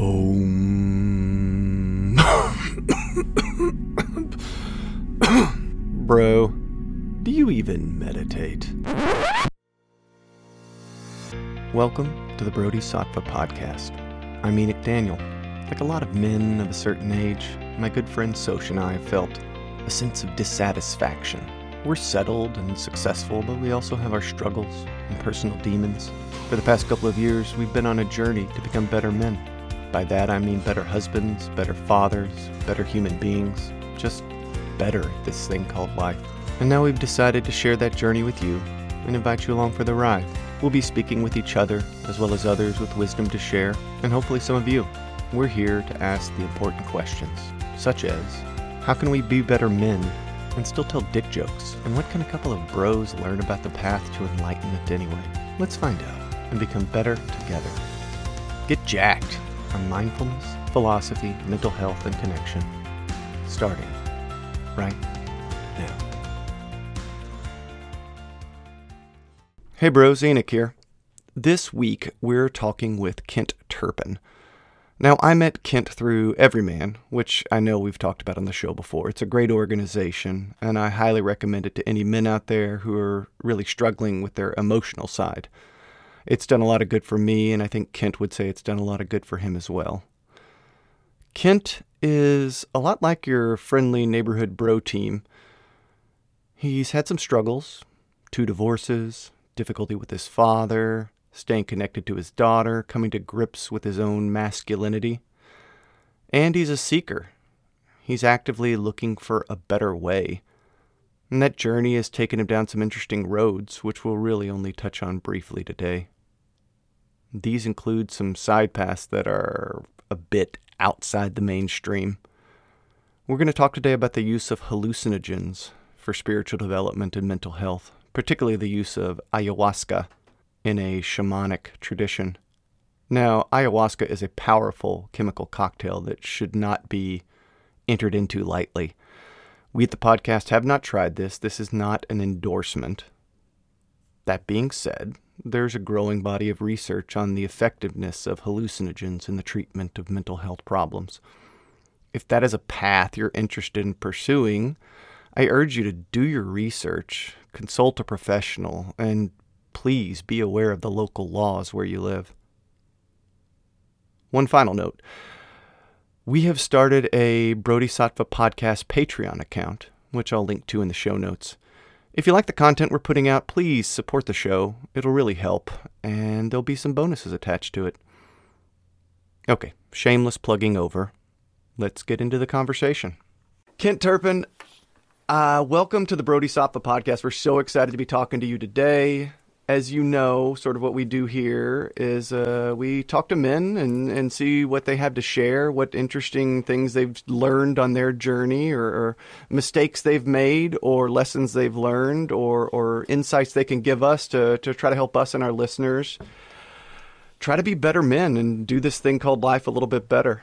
Om. Bro, do you even meditate? Welcome to the Brody Sattva podcast. I'm Enoch Daniel. Like a lot of men of a certain age, my good friend Sosh and I have felt a sense of dissatisfaction. We're settled and successful, but we also have our struggles and personal demons. For the past couple of years, we've been on a journey to become better men. By that, I mean better husbands, better fathers, better human beings, just better at this thing called life. And now we've decided to share that journey with you and invite you along for the ride. We'll be speaking with each other, as well as others with wisdom to share, and hopefully some of you. We're here to ask the important questions, such as how can we be better men and still tell dick jokes? And what can a couple of bros learn about the path to enlightenment anyway? Let's find out and become better together. Get jacked on mindfulness, philosophy, mental health, and connection. Starting right now. Hey bros, Enoch here. This week we're talking with Kent Turpin. Now, I met Kent through Evryman, which I know we've talked about on the show before. It's a great organization, and I highly recommend it to any men out there who are really struggling with their emotional side. It's done a lot of good for me, and I think Kent would say it's done a lot of good for him as well. Kent is a lot like your friendly neighborhood bro team. He's had some struggles two divorces, difficulty with his father, staying connected to his daughter, coming to grips with his own masculinity. And he's a seeker. He's actively looking for a better way. And that journey has taken him down some interesting roads, which we'll really only touch on briefly today. These include some side paths that are a bit outside the mainstream. We're going to talk today about the use of hallucinogens for spiritual development and mental health, particularly the use of ayahuasca in a shamanic tradition. Now, ayahuasca is a powerful chemical cocktail that should not be entered into lightly. We at the podcast have not tried this. This is not an endorsement. That being said, there's a growing body of research on the effectiveness of hallucinogens in the treatment of mental health problems. If that is a path you're interested in pursuing, I urge you to do your research, consult a professional, and please be aware of the local laws where you live. One final note we have started a Brody Sattva podcast Patreon account, which I'll link to in the show notes. If you like the content we're putting out, please support the show. It'll really help, and there'll be some bonuses attached to it. Okay, shameless plugging over. Let's get into the conversation. Kent Turpin, uh, welcome to the Brody Sattva podcast. We're so excited to be talking to you today as you know, sort of what we do here is uh, we talk to men and, and see what they have to share, what interesting things they've learned on their journey, or, or mistakes they've made, or lessons they've learned, or, or insights they can give us to, to try to help us and our listeners try to be better men and do this thing called life a little bit better.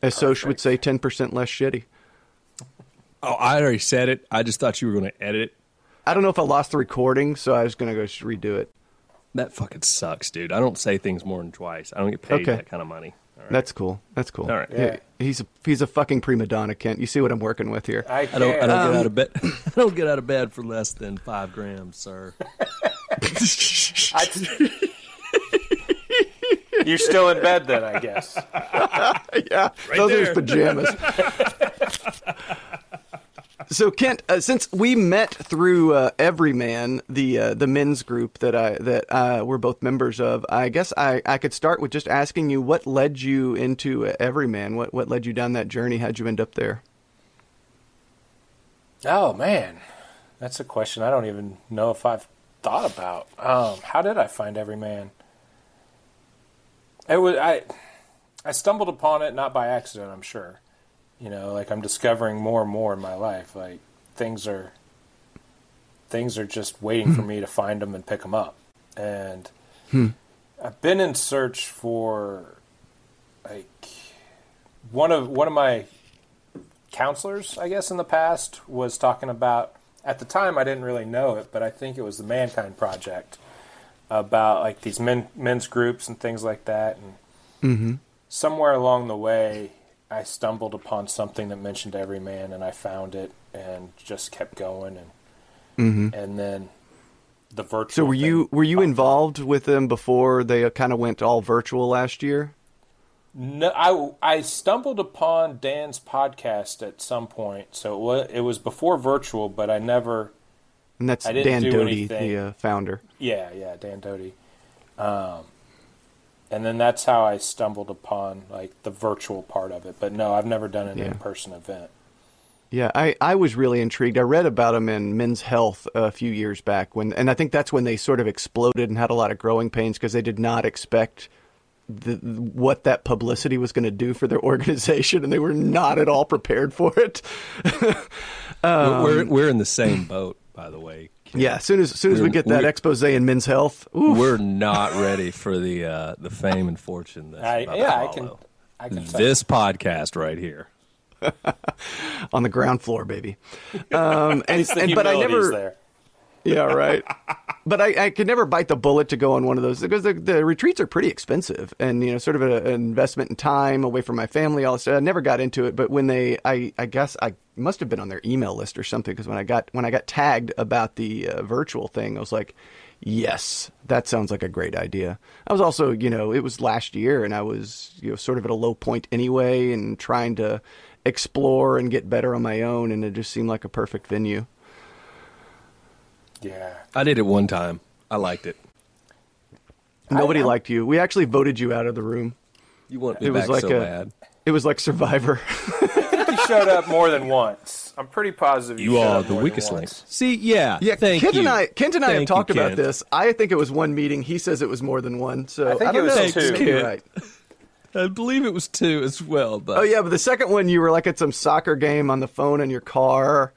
As Sosh would say, 10% less shitty. Oh, I already said it. I just thought you were going to edit it. I don't know if I lost the recording, so I was going to go redo it. That fucking sucks, dude. I don't say things more than twice. I don't get paid Okay. that kind of money. All right. That's cool. That's cool. All right. Yeah. He's a, he's a fucking prima donna, Kent. You see what I'm working with here. I, I don't. I don't Um, get out of bed. I don't get out of bed for less than five grams, sir. I- You're still in bed then, I guess. yeah, those are his pajamas. so Kent, uh, since we met through uh, Evryman, the uh, the men's group that I that we're both members of, I guess I, I could start with just asking you what led you into uh, Evryman. What what led you down that journey? How'd you end up there? Oh man, that's a question I don't even know if I've thought about. Um, how did I find Evryman? It was I. I stumbled upon it not by accident. I'm sure. You know, like I'm discovering more and more in my life. Like things are. Things are just waiting for hmm. me to find them and pick them up, and hmm. I've been in search for like one of one of my counselors, I guess, in the past was talking about. At the time, I didn't really know it, but I think it was the Mankind Project about like these men men's groups and things like that. And mm-hmm. somewhere along the way, I stumbled upon something that mentioned every man, and I found it and just kept going, and and then the virtual. So were you were you popped up. involved with them before they kind of went all virtual last year? No, I I stumbled upon Dan's podcast at some point, so it was, it was before virtual, but I never. And that's Dan do Doty, anything. the uh, founder. Yeah, yeah, Dan Doty. Um, and then that's how I stumbled upon like the virtual part of it. But no, I've never done an Yeah. in-person event. Yeah, I, I was really intrigued. I read about them in Men's Health a few years back when, and I think that's when they sort of exploded and had a lot of growing pains because they did not expect the, what that publicity was going to do for their organization, and they were not at all prepared for it. we're, we're um, we're in the same boat, by the way. Ken. yeah, as soon as, as soon as we We're- get that we- expose in Men's Health, oof, We're not ready for the uh, the fame and fortune that's I, about yeah, to I can. I can. tell. This podcast right here. on the ground floor, baby. Um, and, the and but I never, there. Yeah, right. but I, I could never bite the bullet to go on one of those because the, the retreats are pretty expensive and, you know, sort of a, an investment in time away from my family. All this. I never got into it. But when they, I, I guess I must have been on their email list or something because when I got, when I got tagged about the uh, virtual thing, I was like, yes, that sounds like a great idea. I was also, you know, it was last year and I was, you know, sort of at a low point anyway and trying to explore and get better on my own. And it just seemed like a perfect venue. Yeah. I did it one time. I liked it. Nobody I- liked you. We actually voted you out of the room. You want me It was like so a- bad. It was like Survivor. You showed up more than once. I'm pretty positive you, You are the more weakest link. See, yeah, yeah, Thank Kent you. and I, Kent and I have Thank you, talked about Kent. this. I think it was one meeting. He says it was more than one. So I think don't it was know. two. Maybe Kent. right. I believe it was two as well. But Oh yeah, but the second one you were like at some soccer game on the phone in your car.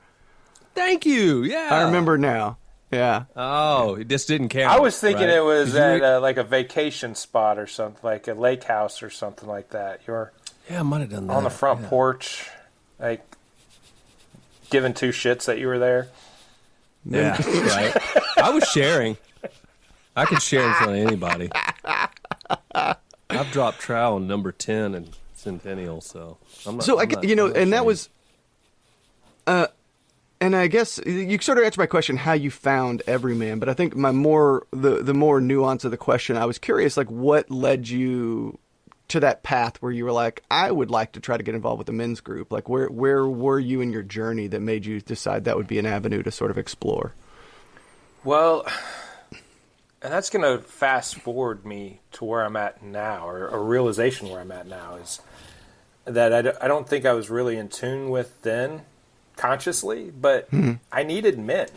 thank you. Yeah, I remember now. Yeah. Oh, it just didn't count. I was thinking right? it was at were- uh, like a vacation spot or something, like a lake house or something like that. You're yeah, I might have done that on the front yeah. porch, like giving two shits that you were there. Yeah, right. I was sharing. I could share in front of anybody. I've dropped trowel on number ten and Centennial, so I'm not. So I I'm get, not- you know, and that was, uh, and I guess you sort of answered my question how you found Evryman, but I think my more the the more nuance of the question, I was curious, like what led you to that path where you were like, I would like to try to get involved with the men's group. Like, where where were you in your journey that made you decide that would be an avenue to sort of explore? Well, and that's going to fast forward me to where I'm at now, or a realization where I'm at now is that I, I don't think I was really in tune with then consciously, but hmm. I needed men.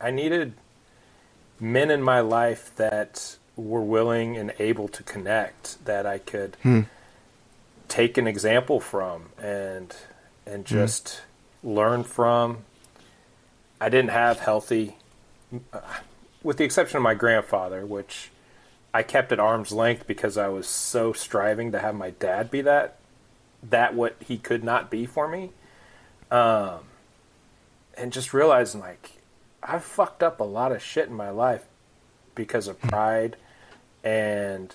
I needed men in my life that were willing and able to connect, that I could hmm. take an example from and and hmm. just learn from. I didn't have healthy uh, with the exception of my grandfather, which I kept at arm's length because I was so striving to have my dad be that that what he could not be for me. Um, and just realizing like I've fucked up a lot of shit in my life because of pride and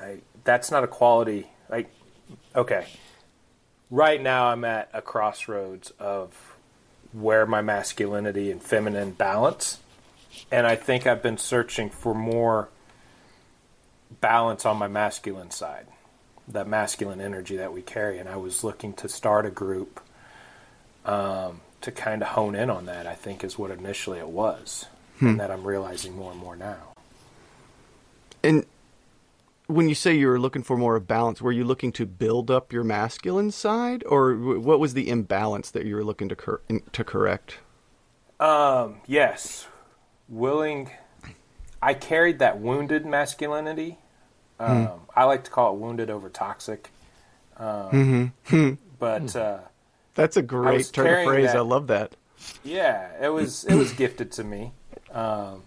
I, that's not a quality like okay. Right now i'm at a crossroads of where my masculinity and feminine balance and i think i've been searching for more balance on my masculine side that masculine energy that we carry and i was looking to start a group um, to kind of hone in on that i think is what initially it was and that i'm realizing more and more now And when you say you were looking for more of balance, were you looking to build up your masculine side, or what was the imbalance that you were looking to cor- to correct? Um, yes, willing. I carried that wounded masculinity. Um, I like to call it wounded over toxic. Um, but uh, That's a great turn of phrase. that- I love that. yeah, it was it was gifted to me. Um,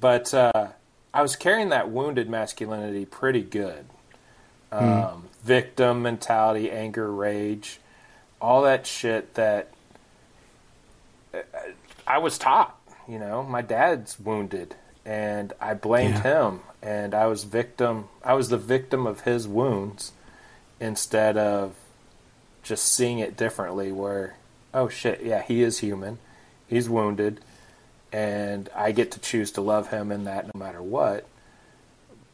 but uh, I was carrying that wounded masculinity pretty good. Um, Victim mentality, anger, rage, all that shit that uh, I was taught. You know, my dad's wounded, and I blamed Yeah. him, and I was victim. I was the victim of his wounds instead of just seeing it differently. Where, oh shit, yeah, he is human. He's wounded, and I get to choose to love him in that no matter what.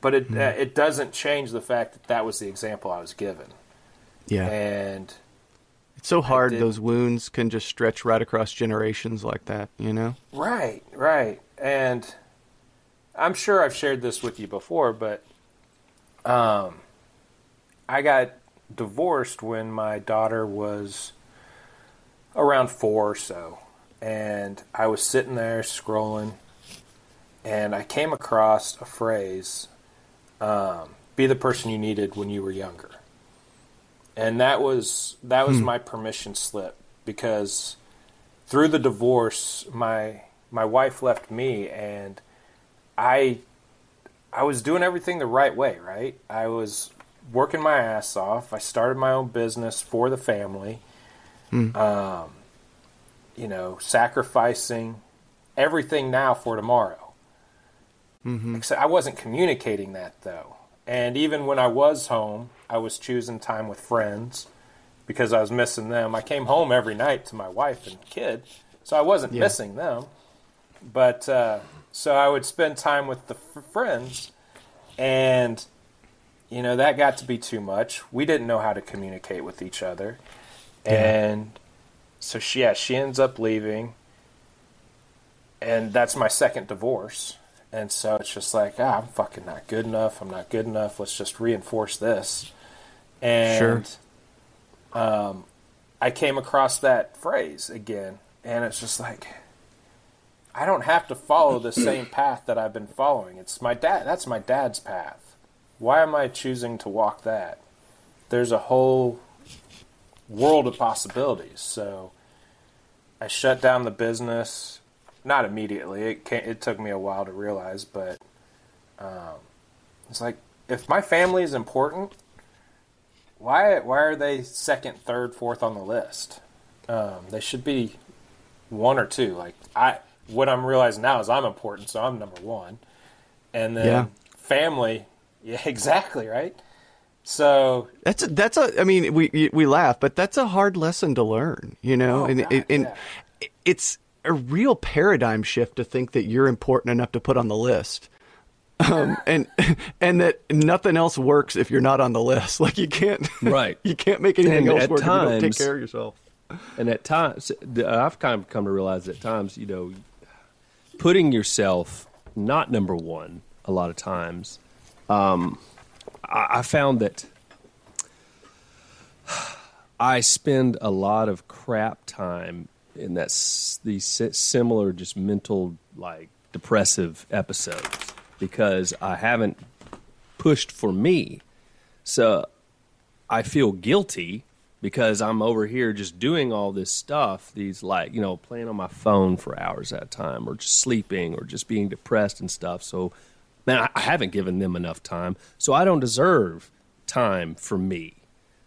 But it uh, it doesn't change the fact that that was the example I was given, Yeah. and it's so hard. Those wounds can just stretch right across generations like that, you know? Right, right. And I'm sure I've shared this with you before, but um, I got divorced when my daughter was around four or so. And I was sitting there scrolling, and I came across a phrase um, be the person you needed when you were younger. And that was that was my permission slip because through the divorce, my my wife left me, and I I was doing everything the right way. Right, I was working my ass off. I started my own business for the family. Um, you know, sacrificing everything now for tomorrow. Except I wasn't communicating that though, and even when I was home, I was choosing time with friends because I was missing them. I came home every night to my wife and kid, so I wasn't Yeah. missing them. But uh, so I would spend time with the f- friends, and you know that got to be too much. We didn't know how to communicate with each other, and so she, yeah, she ends up leaving, and that's my second divorce. And so it's just like, ah, I'm fucking not good enough. I'm not good enough. Let's just reinforce this. And Sure. um, I came across that phrase again, and it's just like, I don't have to follow the same path that I've been following. It's my dad. That's my dad's path. Why am I choosing to walk that? There's a whole world of possibilities. So I shut down the business. Not immediately. It came, it took me a while to realize, but um, it's like if my family is important, why why are they second, third, fourth on the list? Um, they should be one or two. Like I, what I'm realizing now is I'm important, so I'm number one, and then Yeah. family. Yeah, exactly right. So That's a, that's a. I mean, we we laugh, but that's a hard lesson to learn. You know, Oh, and God, and, and yeah. it's a real paradigm shift to think that you're important enough to put on the list, um, and and that nothing else works if you're not on the list. Like you can't, Right. you can't make anything And else at work if you don't take care of yourself. And at times, I've kind of come to realize at times, you know, putting yourself not number one a lot of times, um, I, I found that I spend a lot of crap time in that these similar just mental like depressive episodes because I haven't pushed for me. So I feel guilty because I'm over here just doing all this stuff, these like, you know, playing on my phone for hours at a time or just sleeping or just being depressed and stuff. So, man, I- haven't given them enough time. So I don't deserve time for me.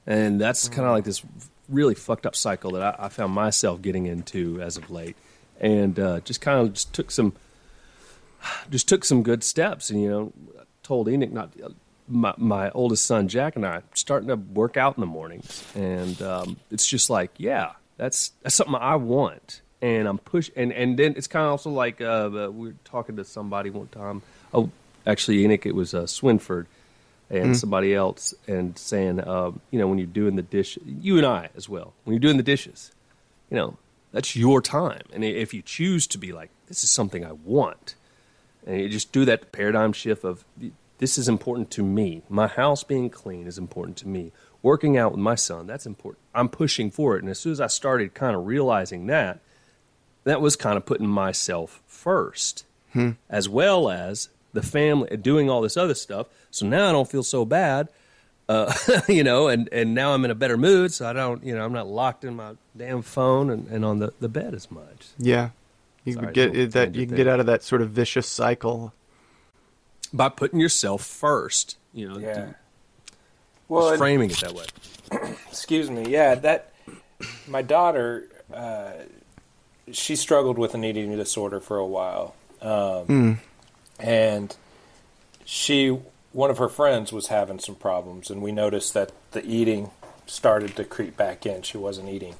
And that's kind of like this really fucked up cycle that I, I found myself getting into as of late. And uh, just kind of just took some just took some good steps and you know told enoch not my, my oldest son jack and i starting to work out in the mornings and um, it's just like yeah that's that's something i want and i'm push and and then it's kind of also like uh, uh, we were talking to somebody one time oh actually enoch it was uh, swinford and somebody else and saying um, you know when you're doing the dish you and i as well when you're doing the dishes you know that's your time and if you choose to be like this is something i want and you just do that paradigm shift of this is important to me. My house being clean is important to me. Working out with my son, that's important. I'm pushing for it. And as soon as I started kind of realizing that, that was kind of putting myself first, as well as the family, and doing all this other stuff. So now I don't feel so bad, uh, you know, and, and now I'm in a better mood. So I don't, you know, I'm not locked in my damn phone and, and on the, the bed as much. Yeah, you Sorry, can get little that. You can there. get out of that sort of vicious cycle. By putting yourself first, you know, yeah. just Well, and- framing it that way. excuse me. Yeah, that my daughter, uh, she struggled with an eating disorder for a while, um, and she one of her friends was having some problems, and we noticed that the eating started to creep back in. She wasn't eating,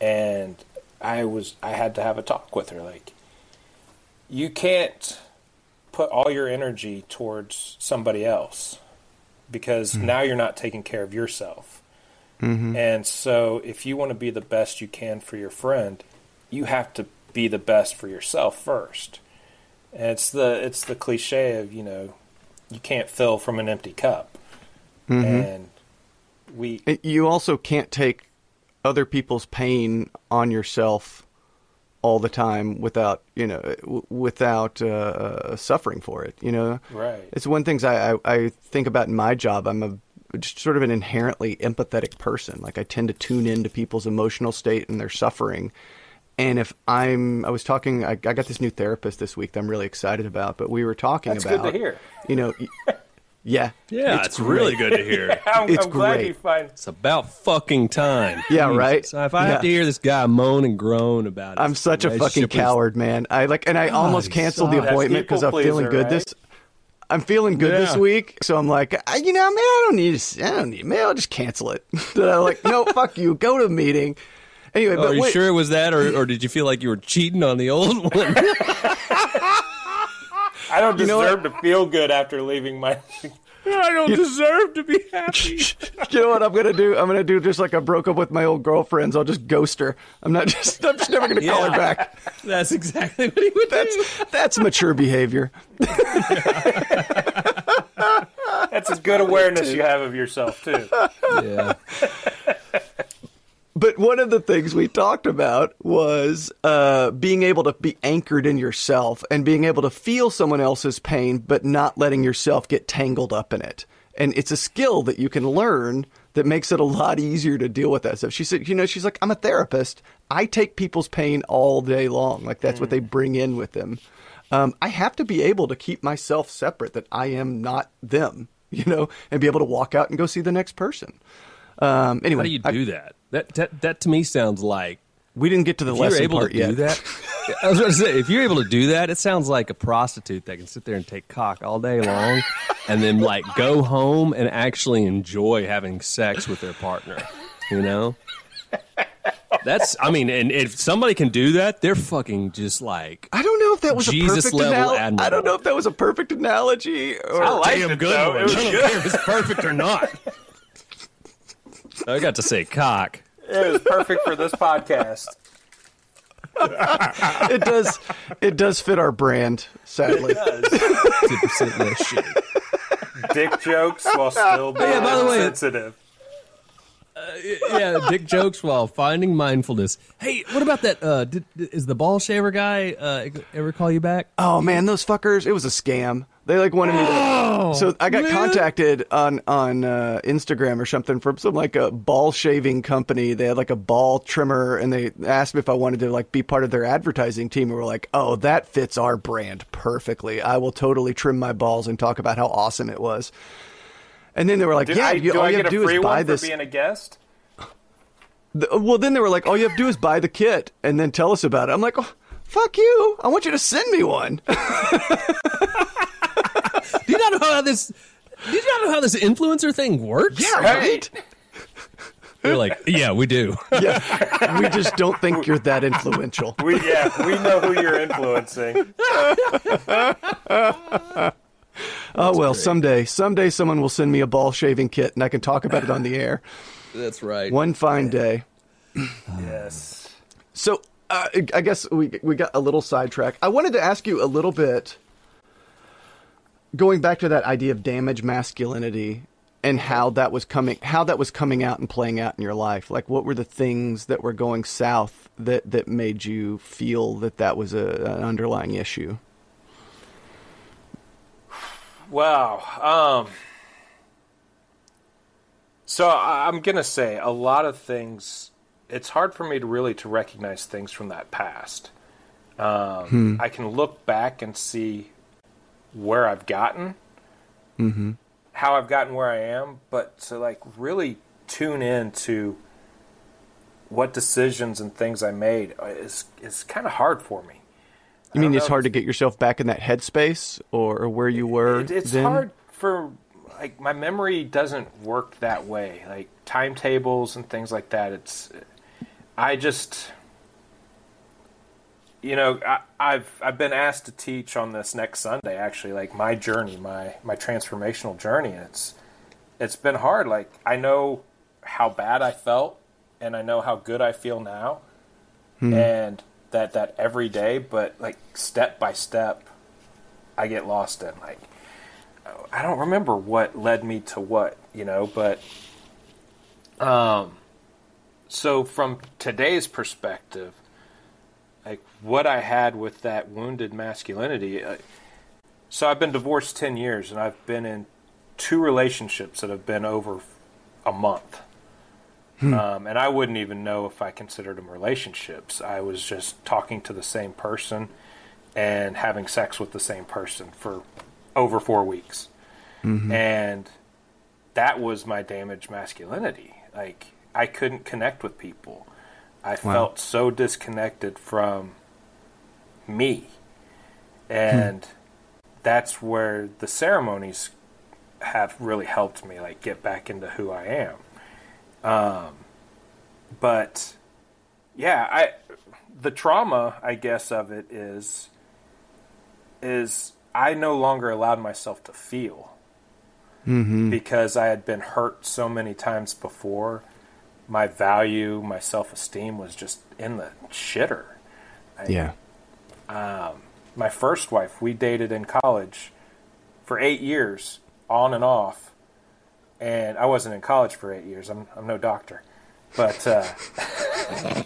and I was I had to have a talk with her. Like, you can't put all your energy towards somebody else because mm-hmm. now you're not taking care of yourself. Mm-hmm. And so, if you want to be the best you can for your friend, you have to be the best for yourself first. And it's the it's the cliche of you know you can't fill from an empty cup, mm-hmm. and we you also can't take other people's pain on yourself all the time without you know w- without uh, suffering for it you know? Right. It's one things I, I, I think about in my job. I'm a just sort of an inherently empathetic person. Like i tend to tune into people's emotional state and their suffering and if i'm i was talking i, I got this new therapist this week that i'm really excited about but we were talking That's about good to hear. you know Yeah, yeah, it's, it's really good to hear. I'm, it's I'm glad you find it's about fucking time. Yeah, right. So if I yeah. have to hear this guy moan and groan about, it, I'm such a fucking coward, man. I like, and I God, almost canceled the appointment because I'm feeling good right? this. I'm feeling good yeah. this week, so I'm like, I, you know, man, I don't need, to, I don't need, man, I'll just cancel it. then I'm like, no, fuck you, go to the meeting. Anyway, oh, but are you wait. sure it was that, or, or did you feel like you were cheating on the old one? I don't deserve you know to feel good after leaving my I don't you, deserve to be happy. you know what I'm gonna do? I'm gonna do just like I broke up with my old girlfriends. I'll just ghost her. I'm not just. I'm just never gonna yeah. call her back. That's exactly what he would that's, do. That's mature behavior. that's a good awareness you have of yourself too. Yeah. But one of the things we talked about was uh, being able to be anchored in yourself and being able to feel someone else's pain, but not letting yourself get tangled up in it. And it's a skill that you can learn that makes it a lot easier to deal with that stuff. She said, you know, she's like, I'm a therapist. I take people's pain all day long. Like that's mm. what they mm. bring in with them. Um, I have to be able to keep myself separate, that I am not them, you know, and be able to walk out and go see the next person. Um, anyway, how do you do I, that? That, that that to me sounds like we didn't get to the if lesson you're able part to yet. Do that, I was going to say, if you're able to do that, it sounds like a prostitute that can sit there and take cock all day long, and then like go home and actually enjoy having sex with their partner. You know, that's I mean, and if somebody can do that, they're fucking just like I don't know if that was Jesus a perfect level analogy. I don't know if that was a perfect analogy or I liked damn it, good though. One. It was I don't good. care if it's perfect or not. I got to say cock. It was perfect for this podcast. it does. It does fit our brand. Sadly, dick jokes while still being yeah, by the way, sensitive. Uh, yeah, dick jokes while finding mindfulness. Hey, what about that? Uh, did, is the ball shaver guy uh, ever call you back? Oh man, those fuckers! It was a scam. They like wanted me to. Oh, so I got man. contacted on on uh, Instagram or something from some like a ball shaving company. They had like a ball trimmer, and they asked me if I wanted to like be part of their advertising team. And we're like, oh, that fits our brand perfectly. I will totally trim my balls and talk about how awesome it was. And then they were like, yeah, I, you, all I you have to do is buy this. being a guest. The, well, then they were like, all you have to do is buy the kit and then tell us about it. I'm like, oh, fuck you. I want you to send me one. Do you not know how this? Do you not know how this influencer thing works? Yeah, right. They're like, yeah, we do. yeah, we just don't think you're that influential. We yeah, we know who you're influencing. oh well, great. someday, someday someone will send me a ball shaving kit, and I can talk about it on the air. That's right. One fine day. yes. So uh, I guess we we got a little sidetracked. I wanted to ask you a little bit going back to that idea of damage masculinity and how that was coming how that was coming out and playing out in your life like what were the things that were going south that that made you feel that that was a, an underlying issue wow um so i'm gonna say a lot of things it's hard for me to really to recognize things from that past um, hmm. i can look back and see where I've gotten, mm-hmm. how I've gotten where I am, but to like really tune in to what decisions and things I made is is kind of hard for me. You mean it's hard if to get yourself back in that headspace or, or where you were It, it's then? hard for like my memory doesn't work that way. Like timetables and things like that. It's I just you know I, I've I've been asked to teach on this next Sunday. Actually, like my journey, my my transformational journey, and it's it's been hard. Like I know how bad I felt, and I know how good I feel now, hmm. and that that every day. But like step by step, I get lost in like. I don't remember what led me to what, you know, but um so from today's perspective, like what I had with that wounded masculinity, uh, so I've been divorced 10 years and I've been in two relationships that have been over a month. Hmm. Um, and I wouldn't even know if I considered them relationships. I was just talking to the same person and having sex with the same person for over four weeks. Mm-hmm. And that was my damaged masculinity. Like, I couldn't connect with people. I felt so disconnected from me. And hmm. that's where the ceremonies have really helped me, like, get back into who I am. Um, but, yeah, I, the trauma, I guess, of it is, is I no longer allowed myself to feel because I had been hurt so many times before. My value, my self esteem was just in the shitter. Yeah. Um, My first wife, we dated in college for eight years, on and off. And I wasn't in college for eight years. I'm, I'm no doctor. But uh,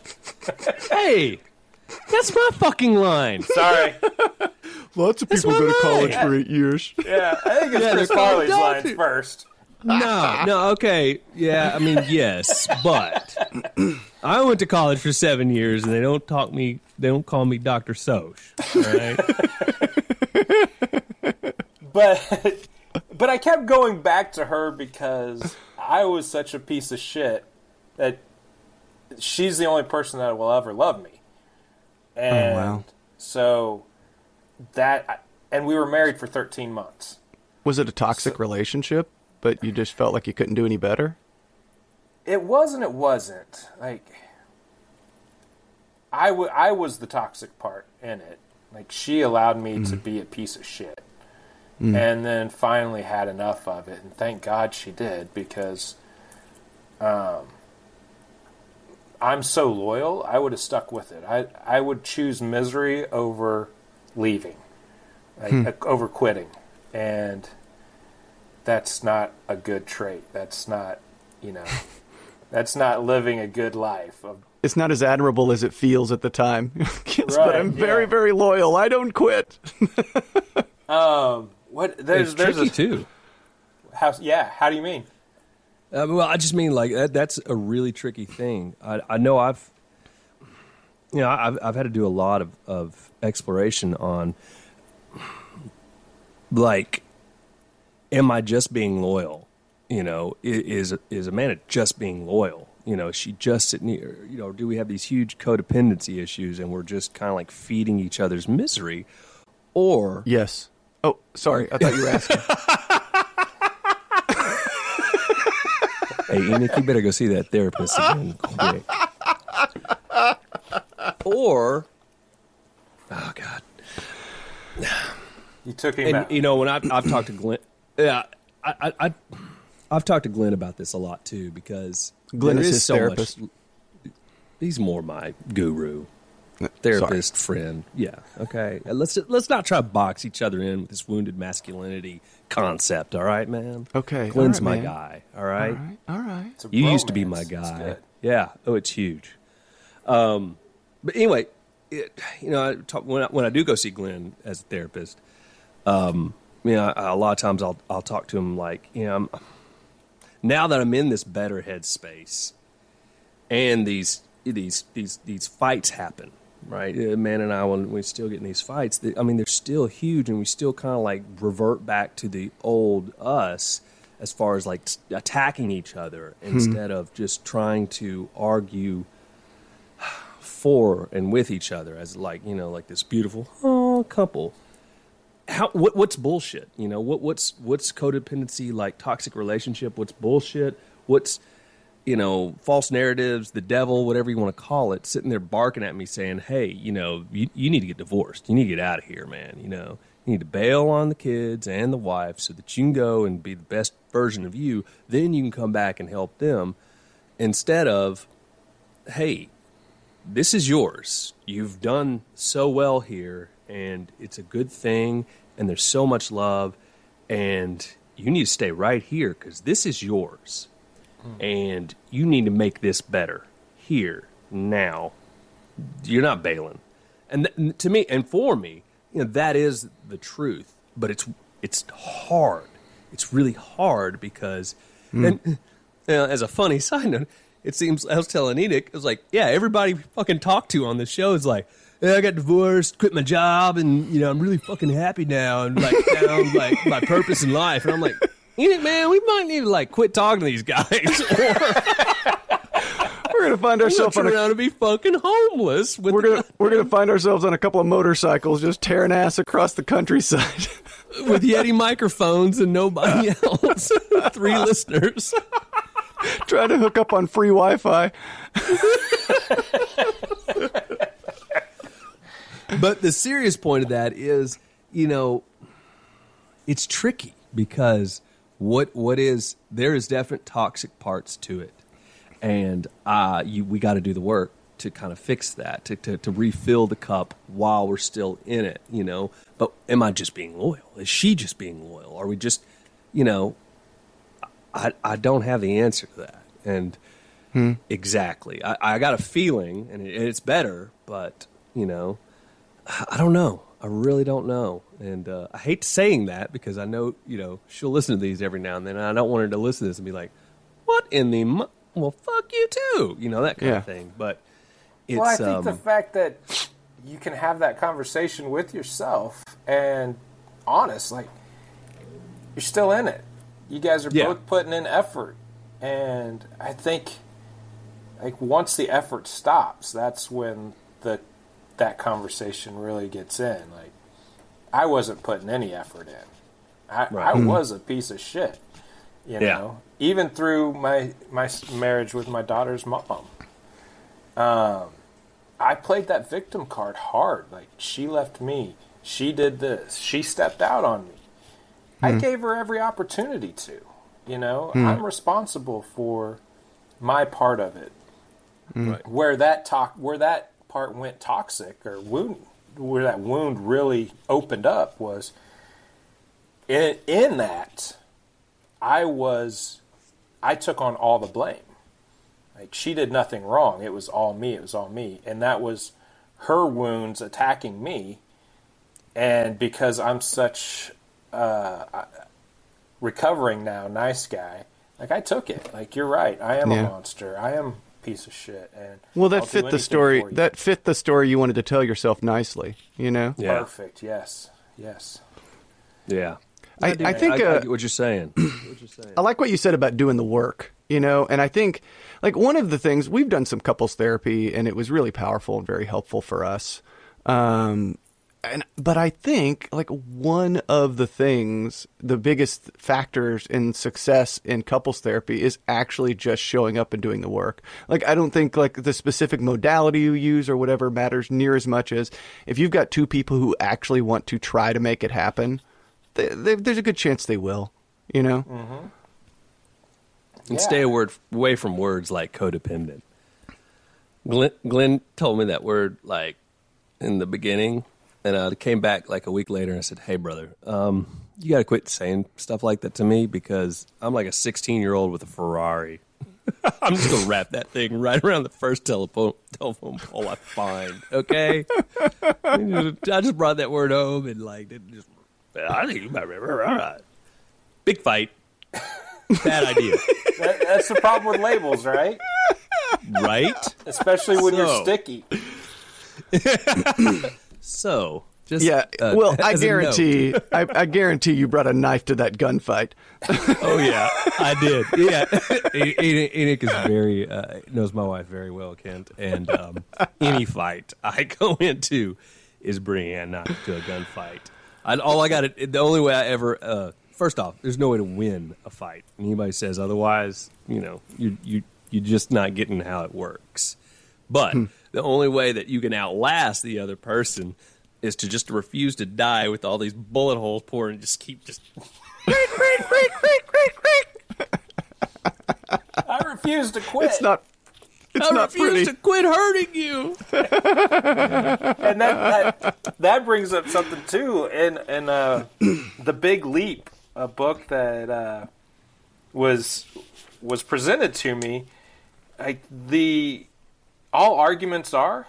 Hey, that's my fucking line. sorry. Lots of That's people go to college line. for eight years. Yeah, I think it's Yeah, Chris Farley's lines first. No, no, okay. Yeah, I mean, yes, but I went to college for seven years, and they don't talk me. They don't call me Doctor Sosh. All right. but but I kept going back to her because I was such a piece of shit that she's the only person that will ever love me. Oh, and wow. so that and we were married for 13 months. Was it a toxic relationship, but you just felt like you couldn't do any better? It wasn't it wasn't. Like I I was the toxic part in it. Like she allowed me to mm-hmm. be a piece of shit. And then finally had enough of it and thank God she did because um I'm so loyal, I would have stuck with it. I I would choose misery over leaving. Like, uh, over quitting. And that's not a good trait. That's not, you know, that's not living a good life. Of, It's not as admirable as it feels at the time. Yes, but I'm very, yeah. very loyal. I don't quit. um, what there's It's there's tricky a too. how yeah. How do you mean? Uh, well, I just mean like that, that's a really tricky thing. I, I know I've, you know, I've I've had to do a lot of of exploration on, like, am I just being loyal? You know, i- is is Amanda just being loyal? You know, is she just sitting here? You know, do we have these huge codependency issues and we're just kind of like feeding each other's misery, or Yes. Oh, sorry. I thought you were asking. Hey, Enoch, you better go see that therapist again quick. Or, oh God, You took him and out. you know when I've, I've talked to Glenn, yeah, I, I, I, I've talked to Glenn about this a lot too because Glenn is, his so much- therapist. he's more my guru, therapist friend. Yeah, okay. Let's let's not try to box each other in with this wounded masculinity concept. All right, man. Okay, Glenn's right, my man. guy. All All right. right. All right. It's a You used to be my guy. Yeah. Oh, it's huge. Um, but anyway, it, you know, I talk, when I, when I do go see Glenn as a therapist, um, you know, I, a lot of times I'll I'll talk to him like, you know, I'm, now that I'm in this better headspace, and these these these these fights happen, right? Man and I, when we still get in these fights, they, I mean, they're still huge, and we still kind of like revert back to the old us as far as like attacking each other hmm. instead of just trying to argue for and with each other as like you know like this beautiful oh couple, how what what's bullshit? You know what what's what's codependency like toxic relationship? What's bullshit? What's you know false narratives, the devil, whatever you want to call it, sitting there barking at me saying, "Hey, you know you you need to get divorced. You need to get out of here, man. You know you need to bail on the kids and the wife so that you can go and be the best version of you. Then you can come back and help them." Instead of, "Hey, this is yours. You've done so well here, and it's a good thing, and there's so much love, and you need to stay right here because this is yours, and you need to make this better here now. You're not bailing, and th- to me, and for me, you know that is the truth. But it's it's hard. It's really hard because, hmm. and you know, as a funny side note, it seems I was telling Enoch, it was like, yeah, everybody we fucking talked to on this show is like, yeah, I got divorced, quit my job, and you know I'm really fucking happy now, and like found like my purpose in life. And I'm like, man, we might need to like quit talking to these guys, or We're gonna find ourselves on a, around and be fucking homeless. With we're gonna we're gonna find ourselves on a couple of motorcycles just tearing ass across the countryside. with Yeti microphones and nobody else. Three listeners. trying to hook up on free Wi-Fi. But the serious point of that is, you know, it's tricky because what what is there is definite toxic parts to it, and uh, you we got to do the work to kind of fix that to, to to refill the cup while we're still in it, you know. But am I just being loyal? Is she just being loyal? Are we just, you know, I I don't have the answer to that, and Hmm. exactly, I, I got a feeling, and it, it's better, but you know. I don't know. I really don't know. And uh, I hate saying that because I know, you know, she'll listen to these every now and then. And I don't want her to listen to this and be like, what in the, mu-? well, fuck you too. You know, that kind Yeah. of thing. But it's, well, I think um, the fact that you can have that conversation with yourself and honest, like you're still in it. You guys are Yeah. both putting in effort, and I think like once the effort stops, that's when the that conversation really gets in. Like I wasn't putting any effort in. I, I Right. was a piece of shit. You Yeah. know, even through my my marriage with my daughter's mom. um, I played that victim card hard. Like she left me, she did this, she stepped out on me. I hmm. gave her every opportunity to. You know, hmm. I'm responsible for my part of it. Hmm. Right. Where that talk, where that part went toxic or wound, where that wound really opened up was in in that I was, I took on all the blame. Like she did nothing wrong. It was all me. It was all me. And that was her wounds attacking me. And because I'm such uh, recovering now, nice guy, like I took it. Like you're right. I am a monster. I am piece of shit. And Well, that I'll fit the story. That fit the story you wanted to tell yourself nicely. You know. Yeah. perfect. Yes. Yes. Yeah. I, do- I think I, uh, what you're saying. what you're saying. I like what you said about doing the work, you know, and I think like one of the things we've done some couples therapy and it was really powerful and very helpful for us. Um, and but I think like one of the things, the biggest factors in success in couples therapy is actually just showing up and doing the work. Like I don't think like the specific modality you use or whatever matters near as much as if you've got two people who actually want to try to make it happen. They, they, there's a good chance they will, you know. Mm-hmm. and Yeah. stay a word away from words like codependent. Glenn, Glenn told me that word like in the beginning, and I came back like a week later and I said, "Hey, brother, um, you got to quit saying stuff like that to me because I'm like a 16 year old with a Ferrari. I'm just gonna wrap that thing right around the first telephone telephone pole I find. Okay, I just brought that word home and like it just. I think you might remember. All right, big fight. Bad idea. That, that's the problem with labels, right? right? Especially when you're sticky. So, just Yeah, uh, well, I a guarantee, I, I guarantee you brought a knife to that gunfight. oh yeah, I did. Yeah, Enoch is very uh, knows my wife very well, Kent, and um, any fight I go into, is Brienne not to a gunfight. I, all I got it. The only way I ever. Uh, first off, there's no way to win a fight. Anybody says otherwise, you know, you you you're just not getting how it works. But the only way that you can outlast the other person is to just refuse to die with all these bullet holes pouring and just keep just. I refuse to quit. It's not. It's I not refuse pretty. to quit hurting you. and that, that that brings up something too. In in uh, the Big Leap, a book that uh, was was presented to me, like the all arguments are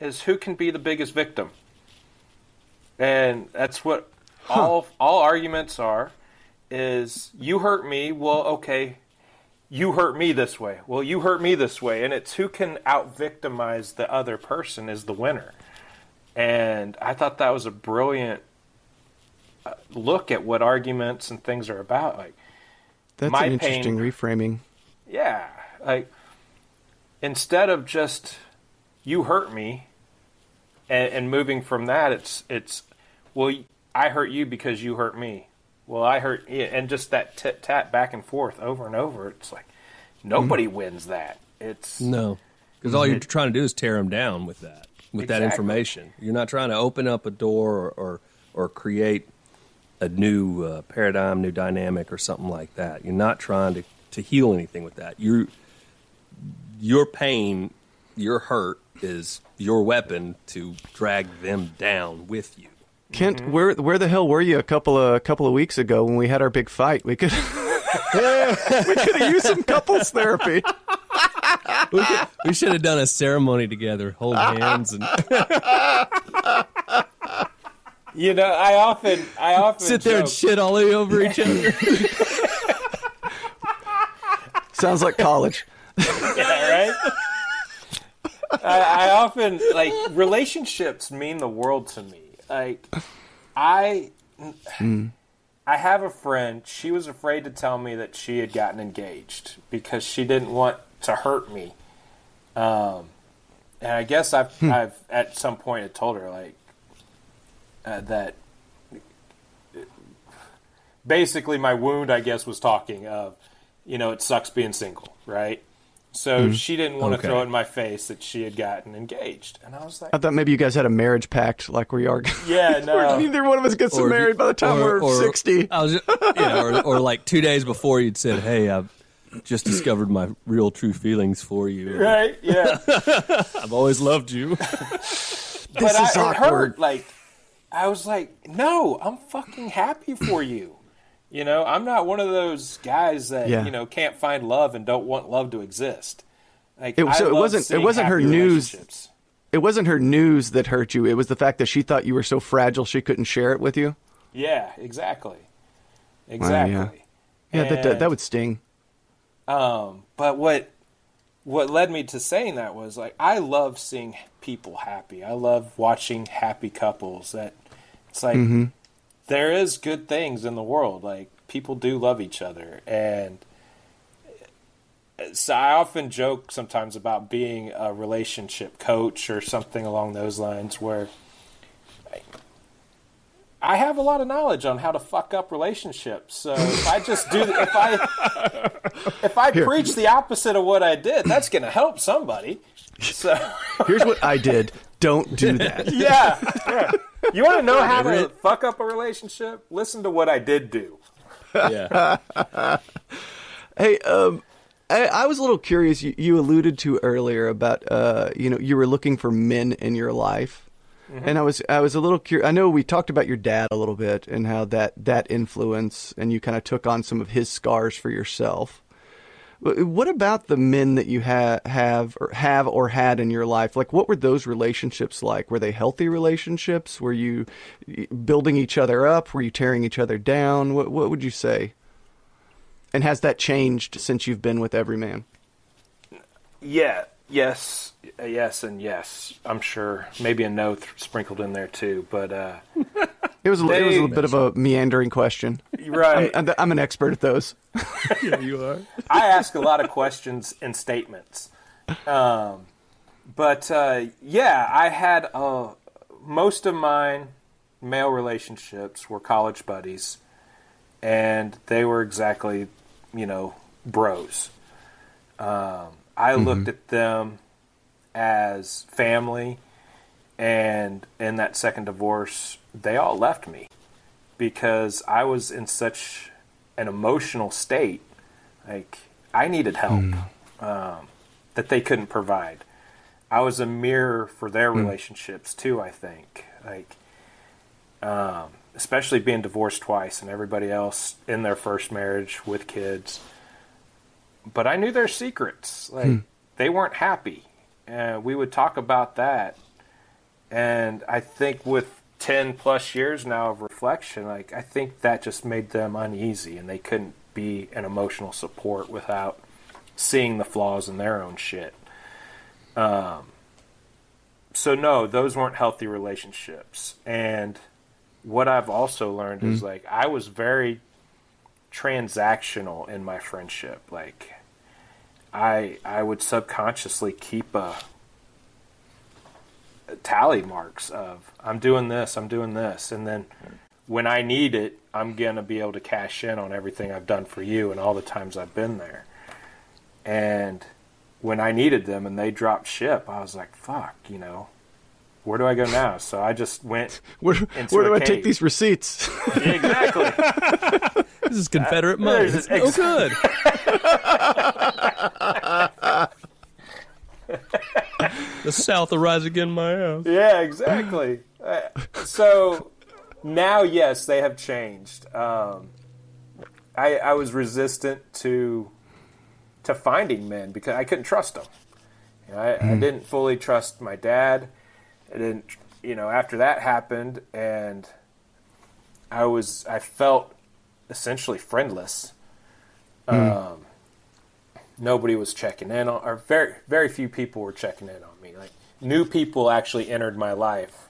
is who can be the biggest victim, and that's what all all arguments are. Is you hurt me? Well, okay. You hurt me this way. Well, you hurt me this way, and it's who can out victimize the other person is the winner and I thought that was a brilliant uh, look at what arguments and things are about. Like, That's an interesting pain- reframing. yeah, like instead of just you hurt me, and, and moving from that, it's it's well, I hurt you because you hurt me. Well, I hurt, yeah, and just that tit tat back and forth over and over. It's like nobody wins that. It's No, because all you're trying to do is tear them down with that, with that information. You're not trying to open up a door or or, or create a new uh, paradigm, new dynamic, or something like that. You're not trying to, to heal anything with that. You, your pain, your hurt is your weapon to drag them down with you. Kent, Mm-hmm. where where the hell were you a couple of a couple of weeks ago when we had our big fight? We could we could have used some couples therapy. We, could- we should have done a ceremony together, hold hands, and you know, I often I often sit there and shit all over each other. Sounds like college. Yeah, right? I, I often like relationships mean the world to me. Like I I have a friend, she was afraid to tell me that she had gotten engaged because she didn't want to hurt me. Um and I guess I've I've at some point had told her like uh, that basically my wound I guess was talking of you know it sucks being single, right? So hmm. she didn't want to throw it in my face that she had gotten engaged, and I was like, I thought maybe you guys had a marriage pact, like we are. "Yeah, no." Neither one of us gets Or- married by the time or- we're or- sixty. I was, just, yeah, or, or like two days before you'd said, "Hey, I've just discovered my real true feelings for you. Right? Yeah. I've always loved you." This but is I, it awkward. hurt. Like, I was like, "No, I'm fucking happy for you." You know, I'm not one of those guys that Yeah. you know can't find love and don't want love to exist. Like, It- so it wasn't- it wasn't her news. It wasn't her news that hurt you. It was the fact that she thought you were so fragile she couldn't share it with you. Yeah, exactly, exactly. Yeah, that, that And- that would sting. Um, but what what led me to saying that was like I love seeing people happy. I love watching happy couples. That it's like there is good things in the world. Like people do love each other, and so I often joke sometimes about being a relationship coach or something along those lines, where. I- I have a lot of knowledge on how to fuck up relationships. So if I just do, if I if I preach the opposite of what I did, that's going to help somebody. So Here's what I did. Don't do that. yeah, yeah. You want to know how to fuck up a relationship? Listen to what I did do. Yeah, Hey, um, I, I was a little curious. You, you alluded to earlier about, uh, you know, you were looking for men in your life, and I was, I was a little curious. I know we talked about your dad a little bit and how that that influence, and you kind of took on some of his scars for yourself. Wh- What about the men that you ha- have or have or had in your life? Like, what were those relationships like? Were they healthy relationships? Were you building each other up? Were you tearing each other down? What What would you say? And has that changed since you've been with Evryman? Yeah. Yes. uh, Yes, and yes. I'm sure. Maybe a no th- sprinkled in there too. But uh, It was a, it was a little bit of a meandering question. right. I'm, I'm an expert at those. yeah, you are. I ask a lot of questions and statements. Um, but uh, yeah, I had uh, most of mine male relationships were college buddies, and they were exactly, you know, bros. Um, I looked at them as family, and in that second divorce, they all left me because I was in such an emotional state. Like I needed help um, that they couldn't provide. I was a mirror for their relationships too. I think like um, especially being divorced twice and everybody else in their first marriage with kids. But I knew their secrets. Like they weren't happy. Uh, we would talk about that, and I think with ten plus years now of reflection, like I think that just made them uneasy, and they couldn't be an emotional support without seeing the flaws in their own shit. Um, so no, those weren't healthy relationships, and what I've also learned is like I was very transactional in my friendship. Like I I would subconsciously keep a, tally marks of I'm doing this, I'm doing this, and then when I need it, I'm gonna be able to cash in on everything I've done for you and all the times I've been there. And when I needed them and they dropped ship, I was like, "Fuck," you know. Where do I go now? So I just went Where, Into where do a I take these receipts? exactly. This is Confederate money. there's It's an no ex- oh, good. the South will rise again, my ass. Yeah, exactly. Uh, so now, yes, they have changed. Um, I, I was resistant to to finding men because I couldn't trust them. You know, I, I didn't fully trust my dad. I didn't, you know, after that happened, and I was I felt essentially friendless. Um, nobody was checking in on, or very very few people were checking in on me. Like new people actually entered my life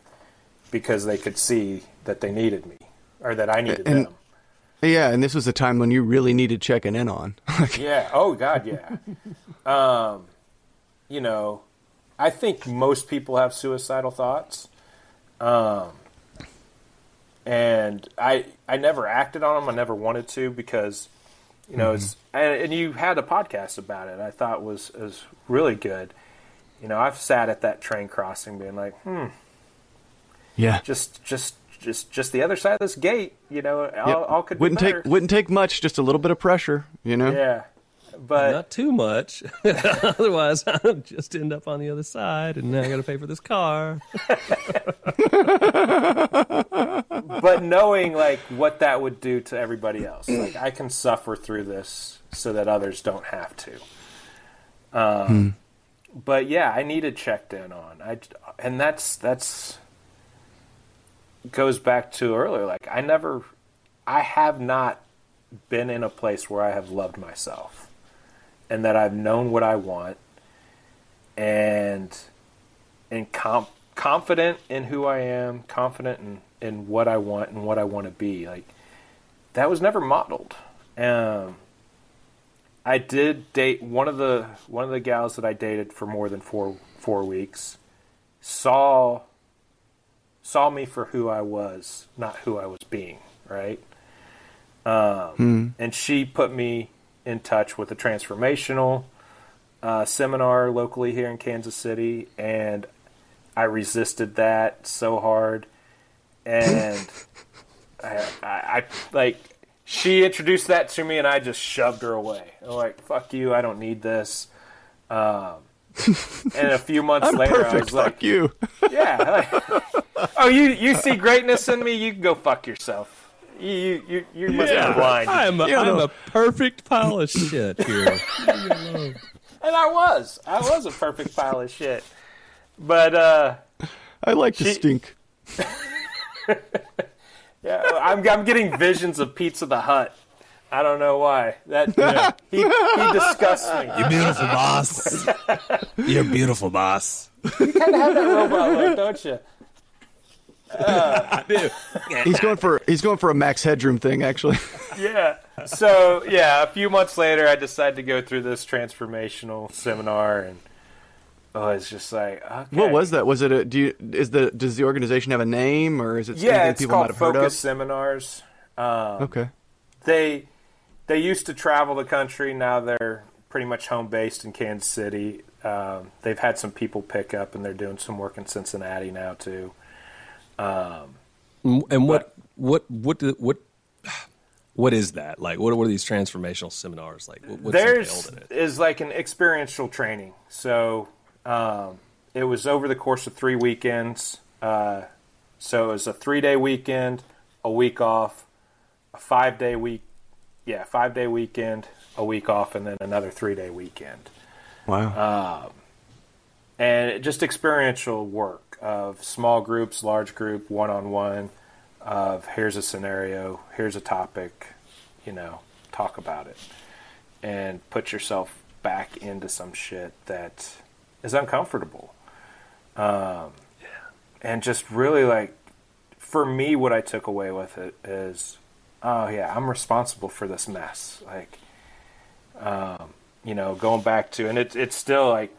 because they could see that they needed me or that I needed And- them. yeah, and this was a time when you really needed checking in on. Yeah. Oh God. Yeah. um, you know, I think most people have suicidal thoughts. Um, and I I never acted on them. I never wanted to because, you know, it's and, and you had a podcast about it. I thought was was really good. You know, I've sat at that train crossing, being like, hmm, yeah. just just just just the other side of this gate. You know, all, Yep. all could wouldn't be take wouldn't take much, just a little bit of pressure, you know. yeah, but Not too much. Otherwise, I'll just end up on the other side, and now I got to pay for this car. but knowing like what that would do to everybody else. Like i can suffer through this so that others don't have to. Um, but yeah i need needed checked in on. I and that's that's goes back to earlier like i never i have not been in a place where i have loved myself and that i've known what i want and and com- confident in who I am, confident in, in what I want and what I want to be. Like that was never modeled. Um, I did date one of the one of the gals that I dated for more than four four weeks. Saw saw me for who I was, not who I was being. Right. Um, And she put me in touch with a transformational uh, seminar locally here in Kansas City, and I resisted that so hard. And I, I, I like she introduced that to me, and I just shoved her away. I'm like, "Fuck you! I don't need this." Um, and a few months I'm later, I perfect. was Fuck like, you. "Yeah, like, oh, you you see greatness in me? You can go fuck yourself. You you you, you must be blind." I'm a, You I'm know. a perfect pile of shit here. And I was. I was a perfect pile of shit. But uh I like to stink. yeah, I'm I'm getting visions of Pizza the Hut. I don't know why. That he he disgusts me. You're beautiful, boss. You're beautiful, boss. You kind of have that robot look, don't you? I do. He's going for he's going for a max headroom thing actually. Yeah. So yeah, a few months later, I decided to go through this transformational seminar, and oh, it's just like okay. What was that? Was it a? Do you is the does the organization have a name or is it Yeah, anything it's people might called have heard Focus of? Seminars. Um, Okay. they they used to travel the country. Now they're pretty much home based in Kansas City. Um, they've had some people pick up, and they're doing some work in Cincinnati now too. Um, And and what what what do- what what is that like? What are, what are these transformational seminars like? What, what's Theirs entailed in it? is like an experiential training. So um, it was over the course of three weekends. Uh, so it was a three day weekend, a week off, a five day week, yeah, five day weekend, a week off, and then another three day weekend. Wow. and just experiential work of small groups, large group, one on one. Of here's a scenario, here's a topic, you know, talk about it, and put yourself back into some shit that is uncomfortable. Um, and just really like, for me, what I took away with it is, oh yeah, I'm responsible for this mess. Like, um, you know, going back to, and it, it's still like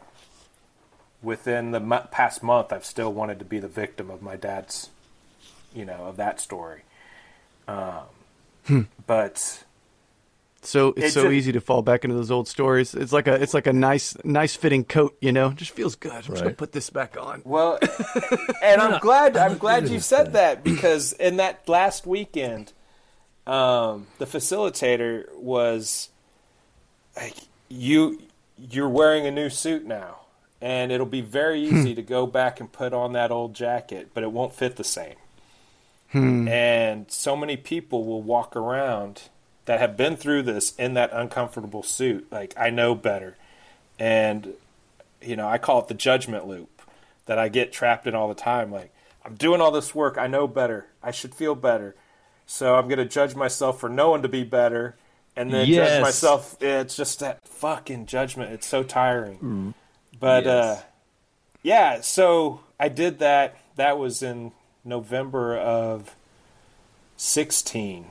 within the mo- past month, I've still wanted to be the victim of my dad's, you know, of that story. Um, But so it's it's so a- easy to fall back into those old stories. It's like a it's like a nice nice fitting coat, you know. Just feels good. I'm just gonna put this back on. well, and I'm glad I'm glad you said that because in that last weekend, um, the facilitator was like, "You you're wearing a new suit now." And it'll be very easy to go back and put on that old jacket, but it won't fit the same. And so many people will walk around that have been through this in that uncomfortable suit. Like, I know better. And, you know, I call it the judgment loop that I get trapped in all the time. Like, I'm doing all this work. I know better. I should feel better. So I'm going to judge myself for knowing to be better and then Yes. judge myself. It's just that fucking judgment. It's so tiring. But, Yes. uh, yeah, so I did that. That was in November of 16.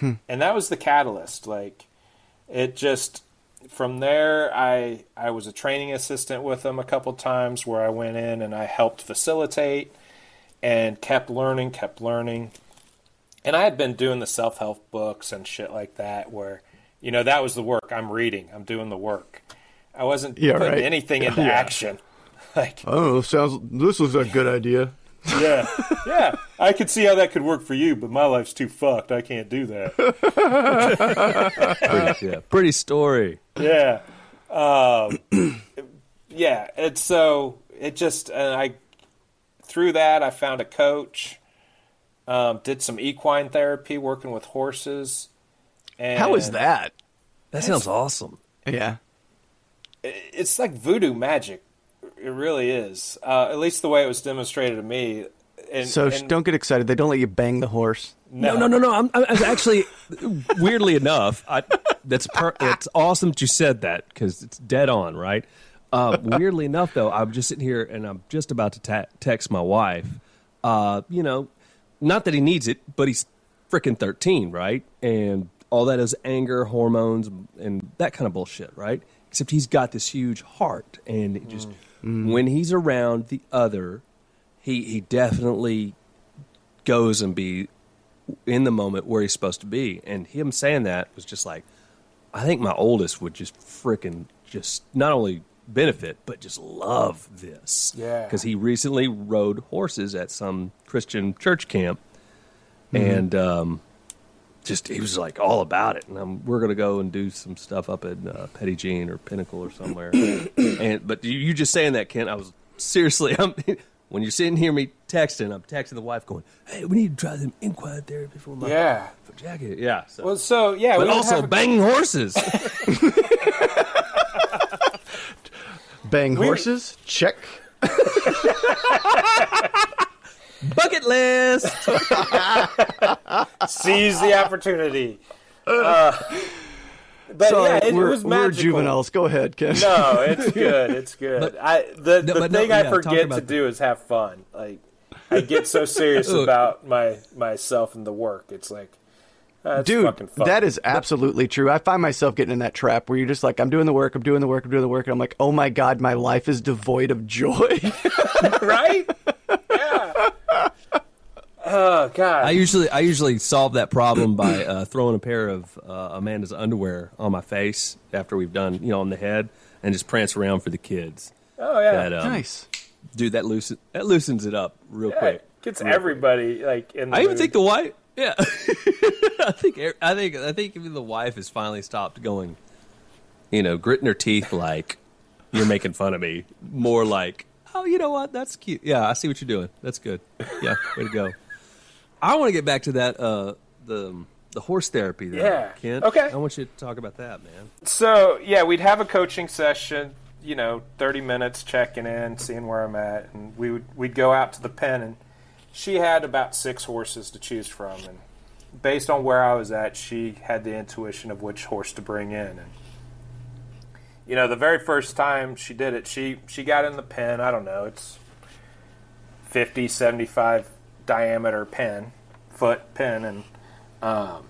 Hmm. And that was the catalyst. Like, it just, from there, I, I was a training assistant with them a couple times where I went in and I helped facilitate and kept learning, kept learning. And I had been doing the self help books and shit like that where, you know, that was the work. I'm reading, I'm doing the work. I wasn't Yeah, putting right. anything into Yeah. action. Like, know. Sounds this was a good idea. yeah, yeah. I could see how that could work for you, but my life's too fucked. I can't do that. Pretty, yeah, pretty story. yeah, um, yeah. It's so it just and I through that I found a coach. Um, did some equine therapy, working with horses. And How is that? That sounds awesome. Yeah. It's like voodoo magic. It really is. Uh, at least the way it was demonstrated to me. And, So and- don't get excited. They don't let you bang the horse. No, no, no, no. I'm, I'm I'm actually, weirdly enough, I, that's per, it's awesome that you said that because it's dead on, right? Uh, weirdly enough, though, I'm just sitting here and I'm just about to ta- text my wife. Uh, you know, not that he needs it, but he's freaking 13, right? And all that is anger, hormones, and that kind of bullshit, right? Except he's got this huge heart, and it just mm. Mm. when he's around the other, he he definitely goes and be in the moment where he's supposed to be. And him saying that was just like, I think my oldest would just freaking just not only benefit, but just love this. Yeah. Because he recently rode horses at some Christian church camp. Mm-hmm. And um, just, he was like all about it. And um, we're going to go and do some stuff up at uh, Petit Jean or Pinnacle or somewhere. and But you, you just saying that, Kent, I was seriously, I'm, when you're sitting here me texting, I'm texting the wife going, hey, we need to try them equine therapy for my Yeah. for jacket. Yeah. So. Well, so yeah, but would also have a- banging horses. Bang horses? Check. Bucket list. seize the opportunity. Uh, but Sorry, yeah, it, we're, was we're juveniles. Go ahead, Kent. No, it's good. It's good. I the, No, the but no, thing yeah, I forget to about do is have fun. Like I get so serious about my myself and the work. It's like That's Dude, that is absolutely true. I find myself getting in that trap where you're just like, I'm doing the work, I'm doing the work, I'm doing the work, and I'm like, oh my god, my life is devoid of joy. right. Yeah. Oh god. I usually I usually solve that problem by uh, throwing a pair of uh, Amanda's underwear on my face after we've done you know on the head and just prance around for the kids. oh yeah. That, um, nice. dude, that loosen that loosens it up real Yeah, quick. it gets everybody like in. The I even mood. think the wife. Yeah, I think I think I think even the wife has finally stopped going. You know, gritting her teeth like you're making fun of me. More like, oh, you know what? That's cute. Yeah, I see what you're doing. That's good. Yeah, way to go. I want to get back to that. Uh, the the horse therapy. There, Yeah. Kent. Okay. I want you to talk about that, man. So yeah, we'd have a coaching session. You know, thirty minutes checking in, seeing where I'm at, and we would we'd go out to the pen, and she had about six horses to choose from, and based on where I was at, she had the intuition of which horse to bring in, and you know, the very first time she did it, she she got in the pen. I don't know, it's 50, 75 diameter pin, foot pin, and um,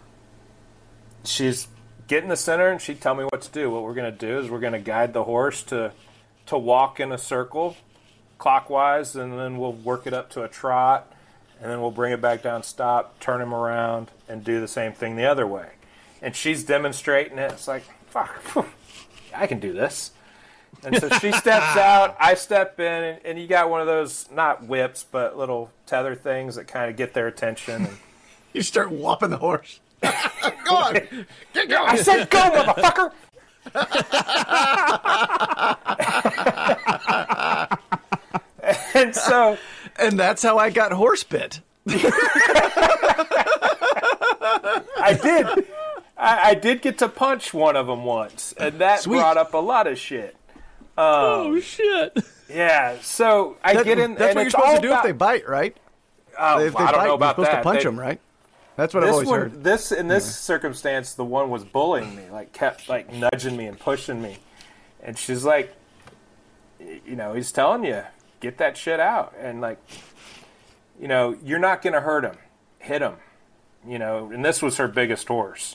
she's get in the center and she'd tell me what to do. What we're going to do is we're going to guide the horse to to walk in a circle clockwise, and then we'll work it up to a trot, and then we'll bring it back down, stop, turn him around, and do the same thing the other way. And she's demonstrating it. It's like, fuck, I can do this. And so she steps out, I step in, and, and you got one of those, not whips, but little tether things that kind of get their attention. And, You start whopping the horse. Go on. Get going. I said go, motherfucker! and so And that's how I got horse bit. I did. I, I did get to punch one of them once, and that Sweet. brought up a lot of shit. Oh shit! Yeah, so I That- get in. that's and what you're supposed to do about, if they bite, right? Oh, if they I don't bite, know about you're supposed that. to punch They- them, right? That's what I've This always one, heard. this in this circumstance, the one was bullying me, like kept like nudging me and pushing me, and she's like, you know, he's telling you get that shit out, and like, you know, you're not gonna hurt him, hit him, you know, and this was her biggest horse.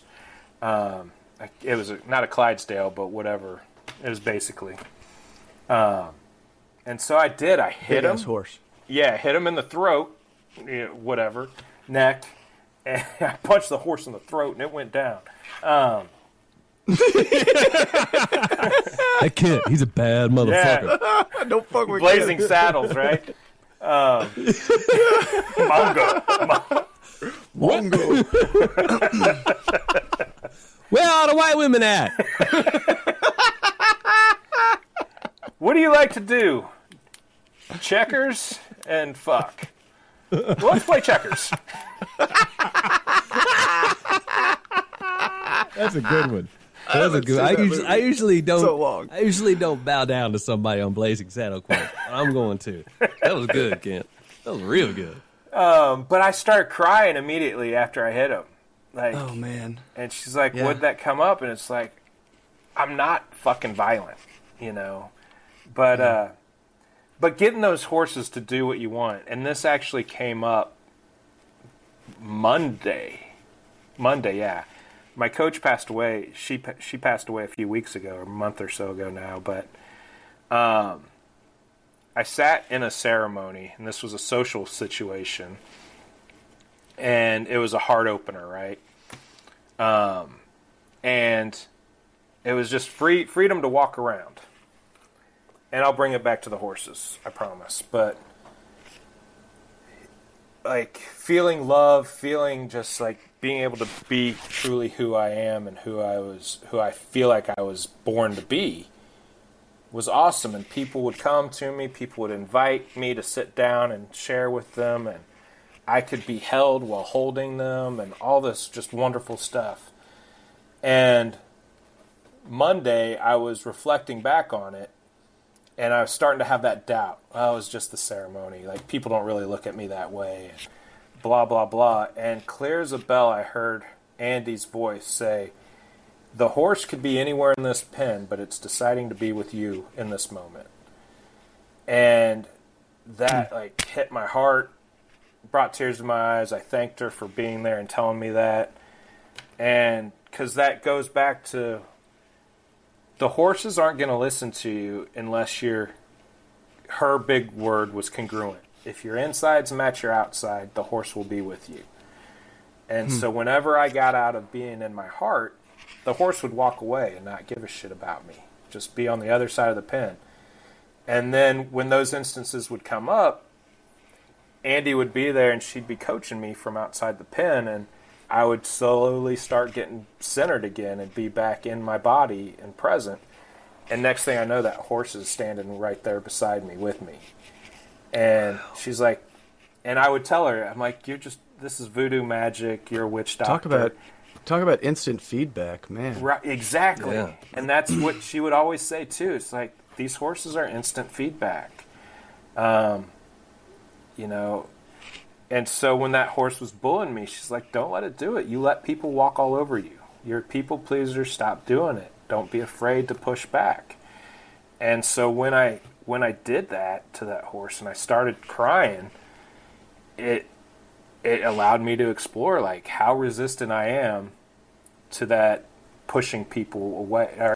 Um, it was a, not a Clydesdale, but whatever. It was basically. Um, and so I did. I hit Big him. ass horse. Yeah, hit him in the throat, yeah, whatever, neck, and I punched the horse in the throat, and it went down. Um, That kid, he's a bad motherfucker. yeah, Don't fuck with blazing kids. saddles, right? Um, Mongo. Mongo. Where are the white women at? What do you like to do? Checkers and fuck. Well, let's play checkers. That's a good one. That's a good. I that usually, I usually don't. so long. I usually don't bow down to somebody on Blazing Saddle Quest. I'm going to. That was good, Kent. That was real good. Um, but I start crying immediately after I hit him. Like, Oh man. And she's like, Yeah. "Would that come up?" And it's like, "I'm not fucking violent, you know." But uh, but getting those horses to do what you want, and this actually came up Monday. Monday, yeah. My coach passed away. She she passed away a few weeks ago, or a month or so ago now. But um, I sat in a ceremony, and this was a social situation and it was a heart opener, right? Um, and it was just free freedom to walk around. And I'll bring it back to the horses, I promise. But like feeling love, feeling just like being able to be truly who I am and who I was, who I feel like I was born to be, was awesome. And people would come to me, people would invite me to sit down and share with them, and I could be held while holding them and all this just wonderful stuff. And Monday, I was reflecting back on it and I was starting to have that doubt. Oh, it was just the ceremony. Like, people don't really look at me that way. Blah, blah, blah. And clear as a bell, I heard Andy's voice say, The horse could be anywhere in this pen, but it's deciding to be with you in this moment. And that, hmm. like, hit my heart brought tears to my eyes. I thanked her for being there and telling me that. and because that goes back to the horses aren't going to listen to you unless you're her big word was congruent. If your insides match your outside the horse will be with you. And hmm. so whenever i got out of being in my heart the horse would walk away and not give a shit about me. Just be on the other side of the pen. And then when those instances would come up Andy would be there and she'd be coaching me from outside the pen. And I would slowly start getting centered again and be back in my body and present. And next thing I know that horse is standing right there beside me with me. And she's like and I would tell her, I'm like, You're just this is voodoo magic, you're a witch doctor. Talk about talk about instant feedback, man. Right, exactly. Yeah. And that's what she would always say too. It's like these horses are instant feedback. Um, you know, and so when that horse was bullying me, she's like, "Don't let it do it. You let people walk all over you. You're a people pleaser. Stop doing it. Don't be afraid to push back." And so when I when I did that to that horse and I started crying, it it allowed me to explore like how resistant I am to that pushing people away or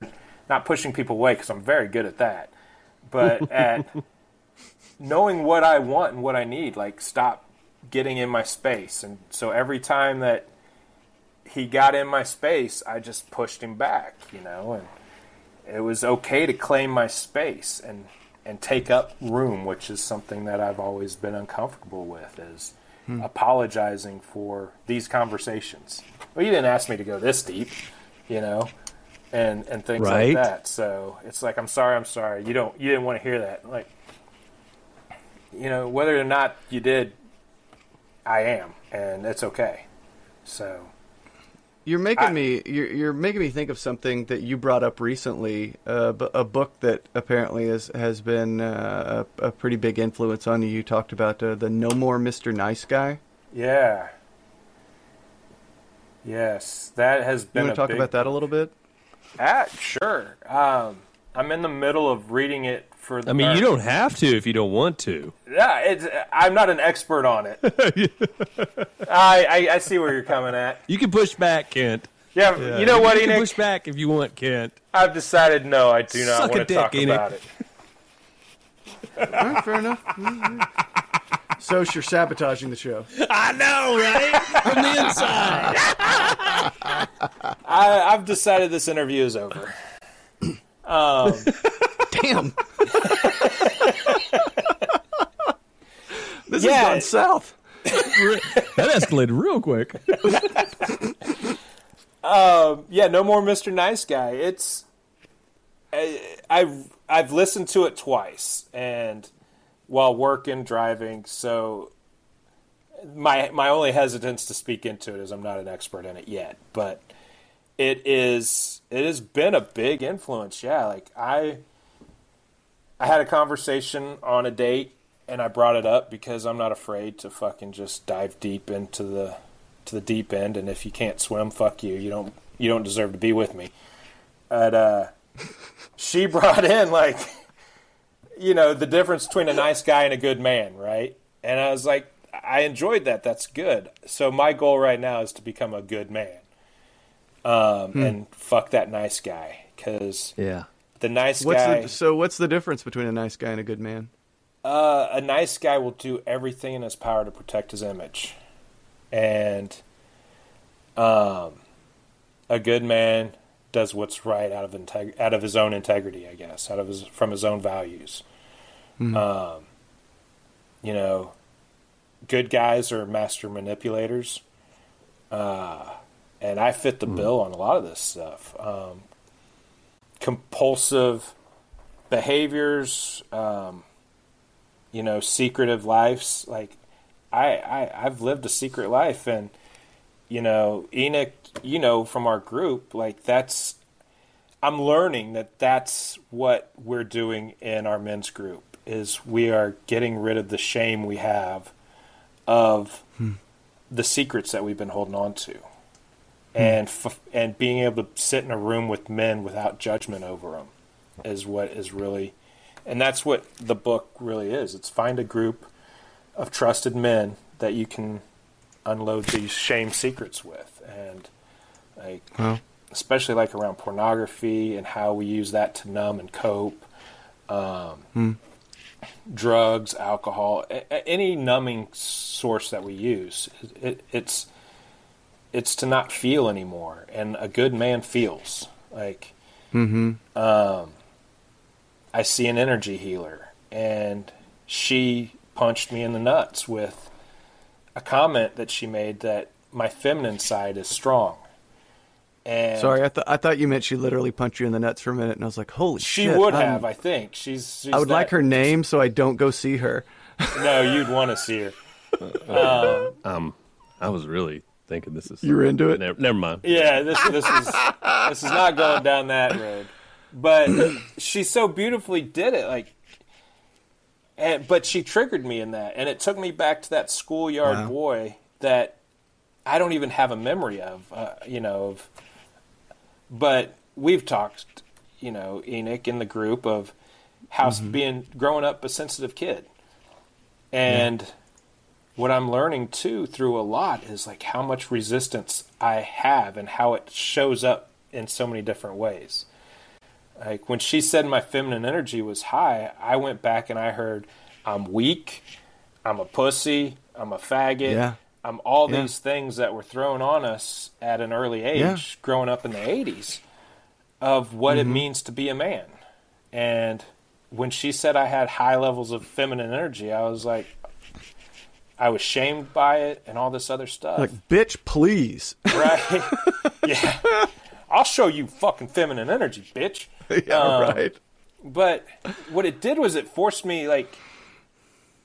not pushing people away because I'm very good at that, but at knowing what I want and what I need, like stop getting in my space. And so every time that he got in my space, I just pushed him back, you know, and it was okay to claim my space and and take up room, which is something that I've always been uncomfortable with is hmm. apologizing for these conversations. Well, you didn't ask me to go this deep, you know, and and things Right. like that. So it's like I'm sorry, I'm sorry. You don't you didn't want to hear that. Like you know, whether or not you did, I am, and it's okay. So You're making I- me you're, you're making me think of something that you brought up recently, uh, a book that apparently is, has been uh, a, a pretty big influence on you. You talked about uh, the No More Mr. Nice Guy. yeah, yes, that has You been. want a to talk big about that a little bit? Ah, sure. Um, I'm in the middle of reading it for. The I mean, you don't have to if you don't want to. Yeah, it's, I'm not an expert on it. I, I I see where you're coming at. You can push back, Kent. Yeah, you know what, You can Enoch? push back if you want, Kent. I've decided no, I do not Suck want to dick, talk Enoch. about it. All right, fair enough. So you're sabotaging the show. I know, right? From the inside. I, I've decided this interview is over. Um, Damn. this Yeah. has gone south. That escalated real quick. Um, yeah, no more Mr. Nice Guy. It's I, I've I've listened to it twice, and while working, driving. So my my only hesitance to speak into it is I'm not an expert in it yet, but it is it has been a big influence. Yeah, like I I had a conversation on a date and I brought it up because I'm not afraid to fucking just dive deep into the to the deep end and if you can't swim, fuck you. You don't you don't deserve to be with me. But uh she brought in like you know, the difference between a nice guy and a good man, right? And I was like I enjoyed that. That's good. So my goal right now is to become a good man. Um and fuck that nice guy cuz Yeah. The nice What's guy the, so what's the difference between a nice guy and a good man? Uh, a nice guy will do everything in his power to protect his image, and um, a good man does what's right out of integ- out of his own integrity, I guess, out of his from his own values. Um, you know, good guys are master manipulators, uh, and I fit the bill on a lot of this stuff. Um, compulsive behaviors. Um, you know, secretive lives. Like, I, I, I've lived a secret life, and you know, Enoch, you know, from our group, like that's. I'm learning that that's what we're doing in our men's group is we are getting rid of the shame we have of the secrets that we've been holding on to, and f- and being able to sit in a room with men without judgment over them is what is really and that's what the book really is. It's find a group of trusted men that you can unload these shame secrets with. And like Well, especially like around pornography and how we use that to numb and cope. Um, Drugs, alcohol, a- a- any numbing source that we use, it, it's it's to not feel anymore. And a good man feels like. Um, I see an energy healer, and she punched me in the nuts with a comment that she made that my feminine side is strong. And sorry, I, th- I thought you meant she literally punched you in the nuts for a minute, and I was like, holy she shit. would I'm- have, I think. She's, she's I would like her name so I don't go see her. No, you'd want to see her. Um, I was really thinking this is. You were into it? Never, never mind. Yeah, this this is this is not going down that road. But she so beautifully did it, like. And, but she triggered me in that, and it took me back to that schoolyard Wow. boy that I don't even have a memory of, uh, you know. Of, but we've talked, you know, Enoch in the group of how being growing up a sensitive kid, and what I'm learning too through a lot is like how much resistance I have and how it shows up in so many different ways. Like when she said my feminine energy was high, I went back and I heard I'm weak, I'm a pussy, I'm a faggot, Yeah. I'm all Yeah. these things that were thrown on us at an early age Yeah. growing up in the 80s of what Mm-hmm. it means to be a man. And when she said I had high levels of feminine energy, I was like, I was shamed by it and all this other stuff. Like, bitch, please. right? yeah. I'll show you fucking feminine energy, bitch. yeah, Um, right. But what it did was it forced me like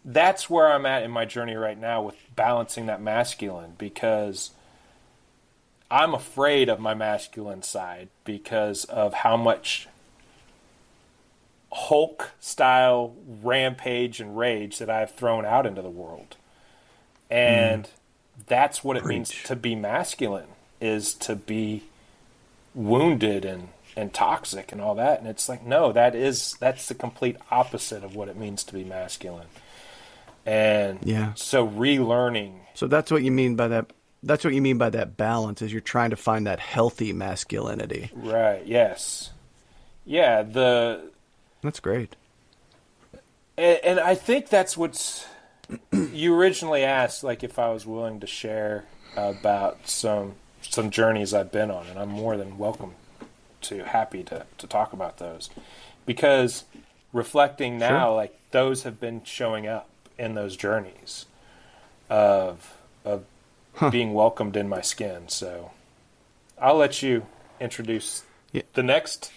that's where I'm at in my journey right now with balancing that masculine because I'm afraid of my masculine side because of how much Hulk style rampage and rage that I've thrown out into the world. And mm. that's what it means to be masculine is to be wounded and and toxic and all that and it's like no that is that's the complete opposite of what it means to be masculine and Yeah. so relearning So that's what you mean by that. That's what you mean by that balance is you're trying to find that healthy masculinity. right yes yeah the That's great. and, and i think that's what's you originally asked like if i was willing to share about some some journeys i've been on and i'm more than welcome to happy to, to talk about those because reflecting now Sure. like those have been showing up in those journeys of of being welcomed in my skin so i'll let you introduce Yeah. the next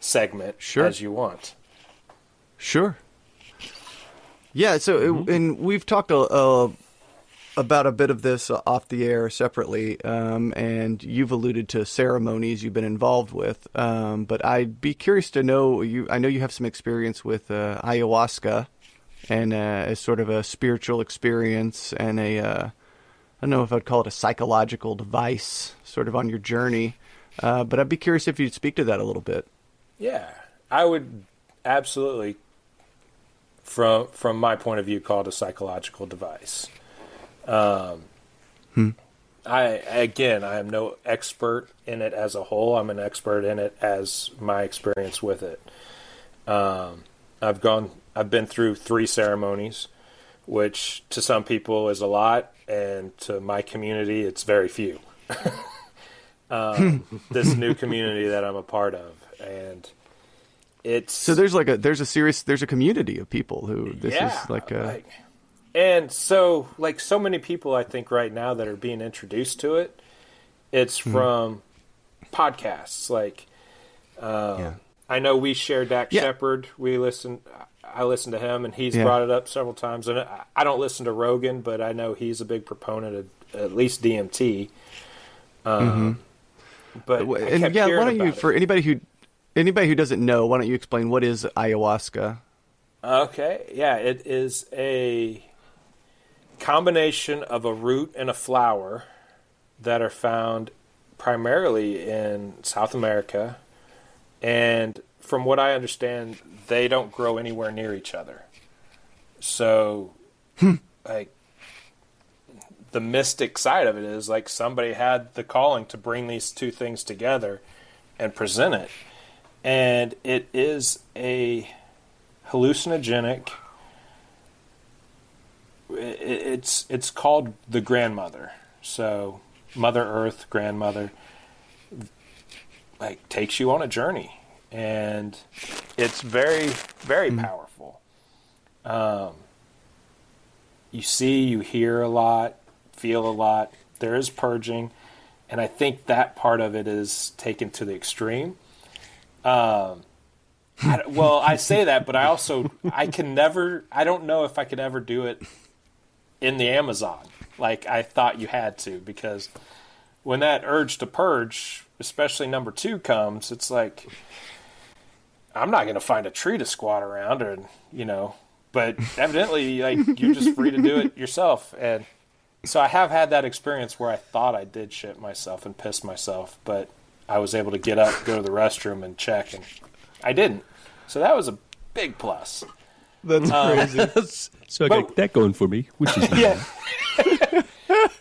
segment Sure. as you want Sure. Yeah. So, and we've talked a, a, about a bit of this off the air separately, um, and you've alluded to ceremonies you've been involved with. Um, but I'd be curious to know you. I know you have some experience with uh, ayahuasca, and uh, as sort of a spiritual experience and a. Uh, I don't know if I'd call it a psychological device, sort of on your journey. Uh, but I'd be curious if you'd speak to that a little bit. Yeah, I would absolutely, from from my point of view, called a psychological device. Um, I again, I am no expert in it as a whole. I'm an expert in it as my experience with it. Um, I've gone, I've been through three ceremonies, which to some people is a lot, and to my community, it's very few. um, this new community that I'm a part of, and it's So there's like a there's a serious there's a community of people who this yeah, is like a and so like so many people I think right now that are being introduced to it, it's Hmm. from podcasts. Like um, Yeah. I know we share Dak Yeah. Shepard. We listen. I listen to him, and he's Yeah. brought it up several times. And I- don't listen to Rogan, but I know he's a big proponent of at least DMT. Um, But Mm-hmm. and yeah, why don't you it. for anybody who anybody who doesn't know, why don't you explain what is ayahuasca? Okay, yeah, it is a combination of a root and a flower that are found primarily in South America. And from what I understand, they don't grow anywhere near each other. So, hmm. like, the mystic side of it is like somebody had the calling to bring these two things together and present it. And it is a hallucinogenic it's it's called the grandmother. So Mother Earth, grandmother like takes you on a journey and it's very very powerful. Um you see, you hear a lot, feel a lot. There is purging, and I think that part of it is taken to the extreme. Um, I, well, I say that, but I also I can never. I don't know if I could ever do it in the Amazon like I thought you had to because when that urge to purge, especially number two comes, it's like I'm not going to find a tree to squat around, and you know, but evidently, like you're just free to do it yourself, and so I have had that experience where I thought I did shit myself and piss myself, but I was able to get up, go to the restroom, and check, and I didn't. So that was a big plus. That's crazy. so I But- got that going for me, which is Yeah.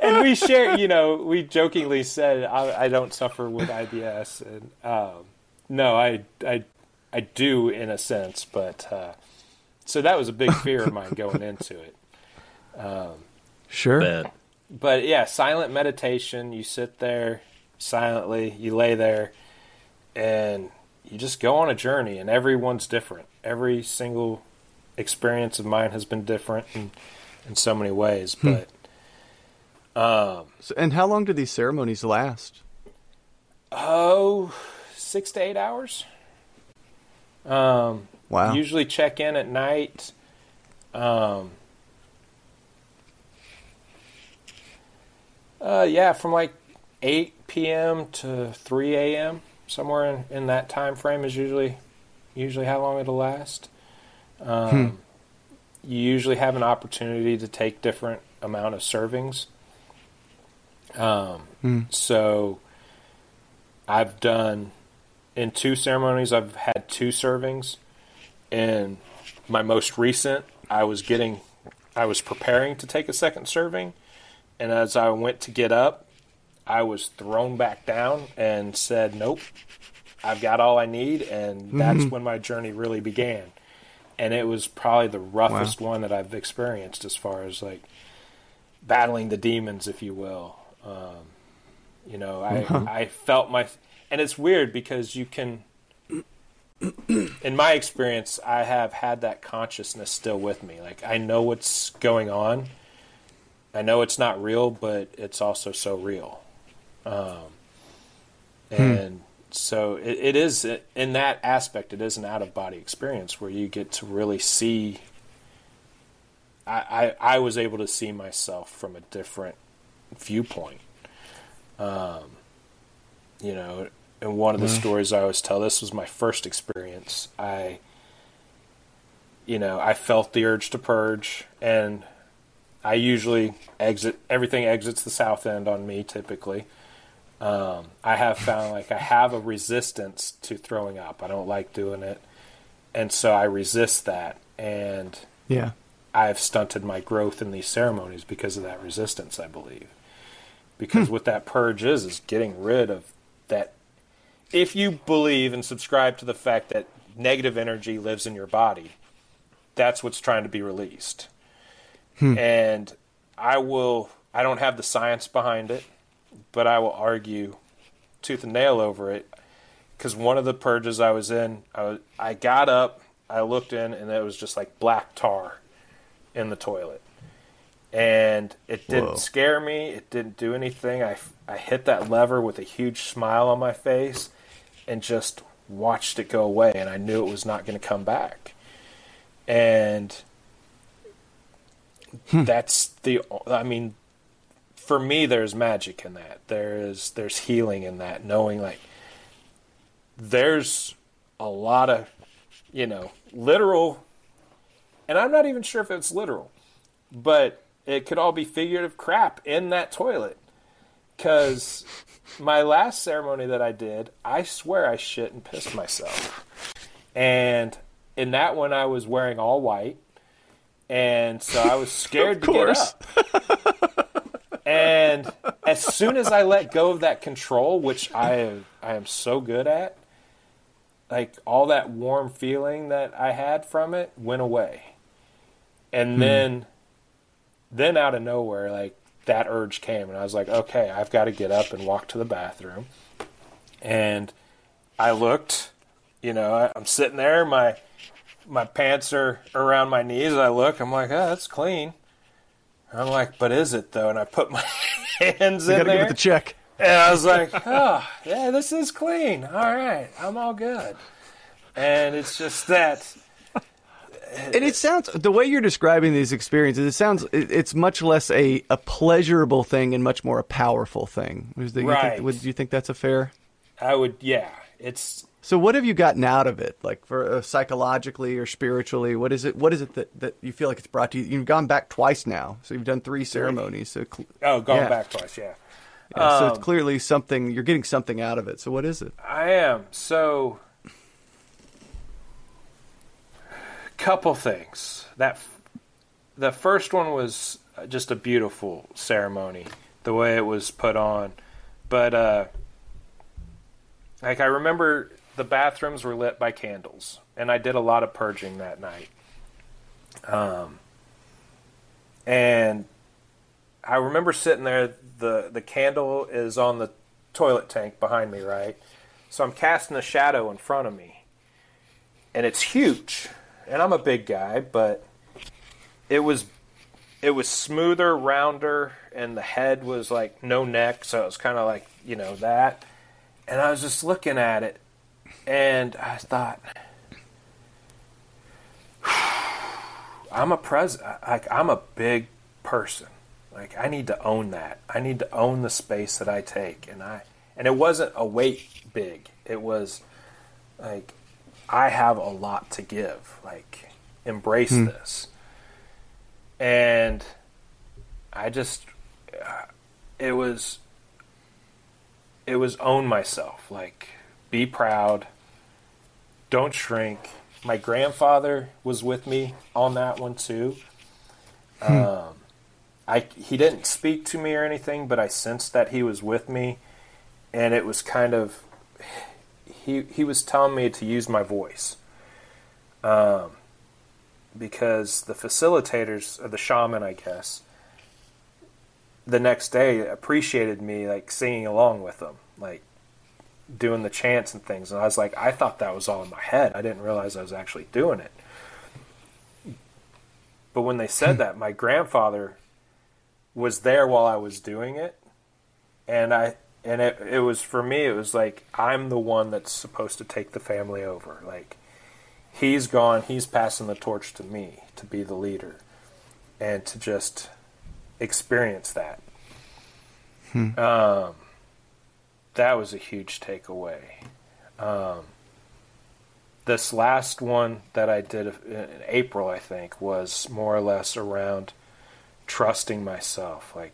and we share, you know, we jokingly said I, I don't suffer with IBS, and um, no, I, I, I do in a sense, but uh, so that was a big fear of mine going into it. sure. bad. But yeah, silent meditation. You sit there silently, you lay there, and you just go on a journey. And everyone's different. Every single experience of mine has been different in, in so many ways. But um, So, and how long do these ceremonies last? oh, six to eight hours. Um, Wow. Usually check in at night. Um, uh, yeah, from like 8 p.m. to 3 a.m. somewhere in, in that time frame is usually usually how long it'll last. Um, You usually have an opportunity to take different amount of servings. Um, Hmm. So I've done in two ceremonies. I've had two servings. In my most recent, I was getting, I was preparing to take a second serving, and as I went to get up, I was thrown back down and said, "Nope, I've got all I need," and that's when my journey really began. And it was probably the roughest one that I've experienced as far as like battling the demons, if you will. Um, you know, I I felt my, and it's weird because you can in my experience, I have had that consciousness still with me. Like I know what's going on. I know it's not real, but it's also so real. Um, and so it, it is in that aspect. It is an out of body experience where you get to really see. I, I I was able to see myself from a different viewpoint. Um, you know, and one of the stories I always tell, this was my first experience. I, you know, I felt the urge to purge, and I usually exit. Everything exits the south end on me typically. Um, I have found like I have a resistance to throwing up. I don't like doing it, and so I resist that, and Yeah. I've stunted my growth in these ceremonies because of that resistance, I believe. Because what that purge is, is getting rid of that. If you believe and subscribe to the fact that negative energy lives in your body, that's what's trying to be released. And I will, I don't have the science behind it, but I will argue tooth and nail over it. Because one of the purges I was in, I, was, I got up, I looked in, and it was just like black tar in the toilet. And it didn't Whoa. scare me. It didn't do anything. I, I hit that lever with a huge smile on my face and just watched it go away. And I knew it was not going to come back. And hmm. that's the, I mean, for me, there's magic in that. There is, there's healing in that, knowing like there's a lot of, you know, literal and I'm not even sure if it's literal, but it could all be figurative crap in that toilet. Because my last ceremony that I did, I swear I shit and pissed myself. And in that one, I was wearing all white. And so I was scared to get course. Up. as soon as I let go of that control, which I I am so good at, like all that warm feeling that I had from it went away. And hmm. then then out of nowhere, like that urge came and I was like, okay, I've got to get up and walk to the bathroom. And I looked, you know, I'm sitting there, my my pants are around my knees. I look, I'm like, oh, that's clean. I'm like, but is it though? And I put my hands You in got to there. give it the check. And I was like, oh, yeah, this is clean. All right, I'm all good. And it's just that, And it sounds the way you're describing these experiences. It sounds it's much less a, a pleasurable thing and much more a powerful thing. Is that- you Right. think, would you think that's a fair? I would, yeah, it's, So what have you gotten out of it, like for uh, psychologically or spiritually? What is it? What is it that, that you feel like it's brought to you? You've gone back twice now, so you've done three ceremonies. So, cl- oh, going Yeah. back twice, yeah. yeah, so it's Um, clearly something you're getting something out of it. So what is it? I am. So, couple things. That the first one was just a beautiful ceremony, the way it was put on. But uh, like I remember, the bathrooms were lit by candles, and I did a lot of purging that night. Um, and I remember sitting there. the The candle is on the toilet tank behind me, right? So I'm casting a shadow in front of me, and it's huge. And I'm a big guy, but it was it was smoother, rounder, and the head was like no neck, so it was kind of like you know that. And I was just looking at it, and I thought, I'm a pres like I'm a big person. Like I need to own that. I need to own the space that I take, and I and it wasn't a weight big. It was like I have a lot to give. Like embrace this. And I just uh, it was it was own myself. Like be proud. Don't shrink. My grandfather was with me on that one too. Um, I he didn't speak to me or anything, but I sensed that he was with me, and it was kind of he he was telling me to use my voice, um, because the facilitators or the shaman, I guess, the next day appreciated me like singing along with them, like doing the chants and things, and I was like, I thought that was all in my head. I didn't realize I was actually doing it. But when they said that, my grandfather was there while I was doing it, and I and it it was for me. It was like I'm the one that's supposed to take the family over. Like he's gone, he's passing the torch to me to be the leader, and to just experience that. Um, that was a huge takeaway. Um, this last one that I did in April, I think, was more or less around trusting myself. Like,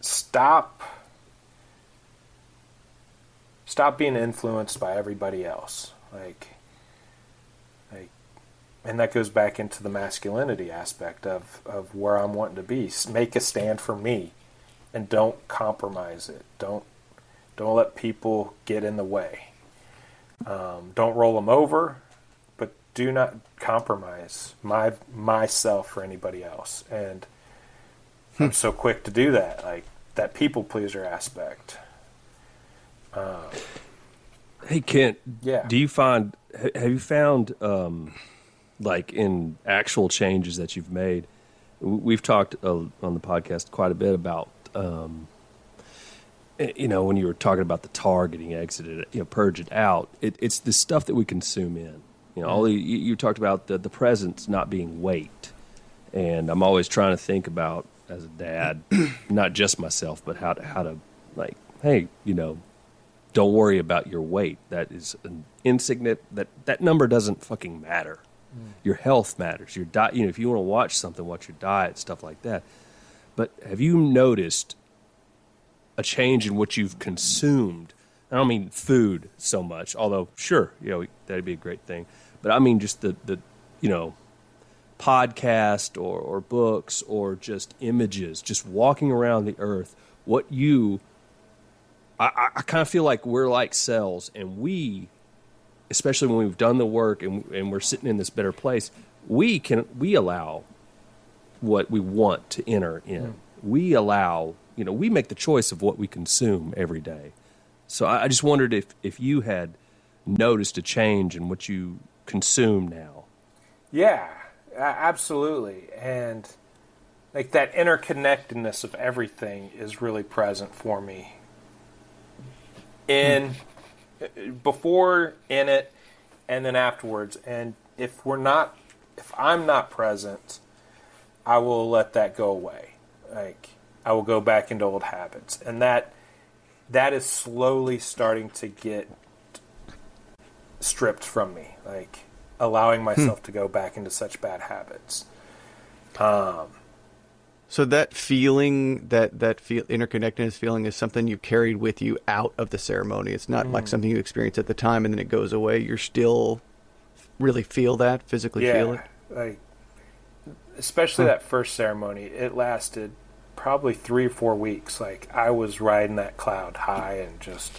stop, stop being influenced by everybody else. Like, like, and that goes back into the masculinity aspect of of where I'm wanting to be. Make a stand for me, and don't compromise it. Don't don't let people get in the way. Um, don't roll them over, but do not compromise my myself for anybody else. And I'm so quick to do that, like that people pleaser aspect. Hey Kent, Yeah. Do you find have you found um, like in actual changes that you've made? We've talked uh, on the podcast quite a bit about um, eh, you know when you were talking about the tar getting exited, you know, purge it out. It, it's the stuff that we consume in. You know, all the, you, you talked about the the presence not being weight, and I'm always trying to think about as a dad, not just myself, but how to how to like, hey, you know, don't worry about your weight. That is an insignificant. That that number doesn't fucking matter. Your health matters. Your diet. You know, if you want to watch something, watch your diet, stuff like that. But have you noticed a change in what you've consumed? I don't mean food so much, although sure, you know that'd be a great thing. But I mean just the the you know podcast or, or books or just images, just walking around the earth, what you, I, I, kind of feel like we're like cells, and we, especially when we've done the work and, and we're sitting in this better place, we can we allow what we want to enter in. We allow, you know, we make the choice of what we consume every day. So I, I just wondered if if you had noticed a change in what you consume now. Yeah, absolutely. And like that interconnectedness of everything is really present for me. In hmm. before, in it, and then afterwards. And if we're not, if I'm not present, I will let that go away. Like I will go back into old habits, and that that is slowly starting to get stripped from me. Like allowing myself to go back into such bad habits. Um, So that feeling, that that feel interconnectedness feeling, is something you carried with you out of the ceremony. It's not Mm. like something you experience at the time and then it goes away. You're still really feel that, physically yeah, feel it. like especially that first ceremony, it lasted probably three or four weeks. Like I was riding that cloud high and just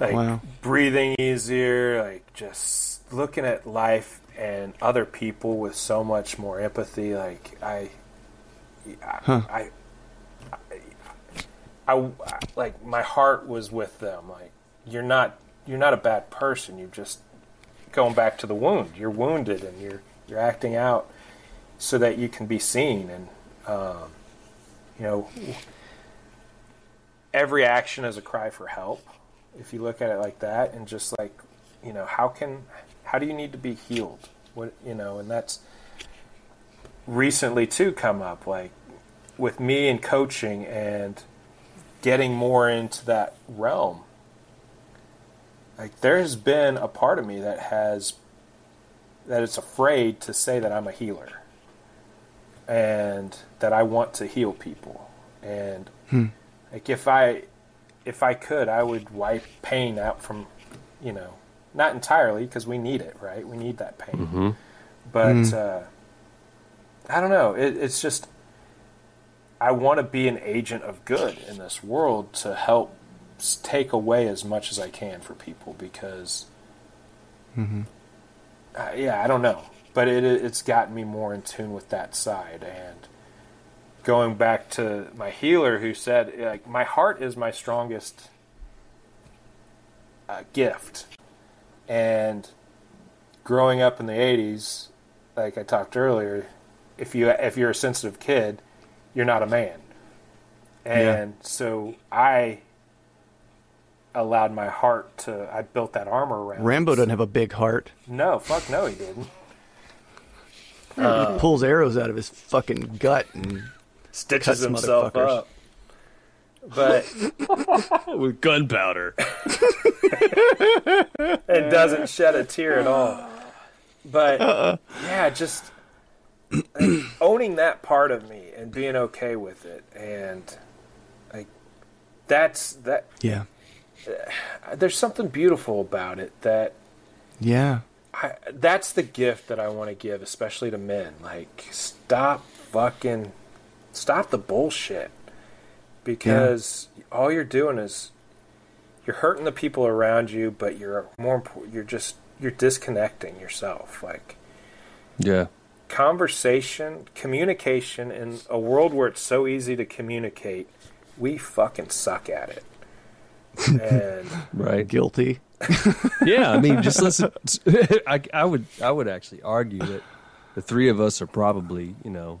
like Wow. breathing easier, like just looking at life and other people with so much more empathy. Like I, I, Huh. I, I, I, like my heart was with them. Like you're not, you're not a bad person. You're just going back to the wound. You're wounded and you're you're acting out so that you can be seen. And um, you know, every action is a cry for help. If you look at it like that, and just like you know, how can how do you need to be healed? What you know, and that's recently too come up like with me and coaching and getting more into that realm like there has been a part of me that has that is afraid to say that I'm a healer and that I want to heal people. And like if I if I could I would wipe pain out from you know not entirely because we need it right? We need that pain. But uh, I don't know. It, it's just I want to be an agent of good in this world to help take away as much as I can for people because, uh, yeah, I don't know, but it it's gotten me more in tune with that side and going back to my healer who said like my heart is my strongest uh, gift and growing up in the 80s like I talked earlier if you if you're a sensitive kid you're not a man. And so I allowed my heart to I built that armor around. Rambo doesn't have a big heart. No, fuck no he didn't. Uh, he pulls arrows out of his fucking gut and Stitches himself up. But With gunpowder. and doesn't shed a tear at all. But uh-uh. yeah, just like, owning that part of me and being okay with it and like that's that yeah, there's something beautiful about it that yeah. I, that's the gift that I want to give, especially to men. Like, stop fucking, stop the bullshit, because all you're doing is you're hurting the people around you, but you're more important. You're just you're disconnecting yourself. Like Yeah. conversation, communication in a world where it's so easy to communicate, we fucking suck at it. And Right. Guilty. yeah, I mean, just listen. I, I would, I would actually argue that the three of us are probably, you know,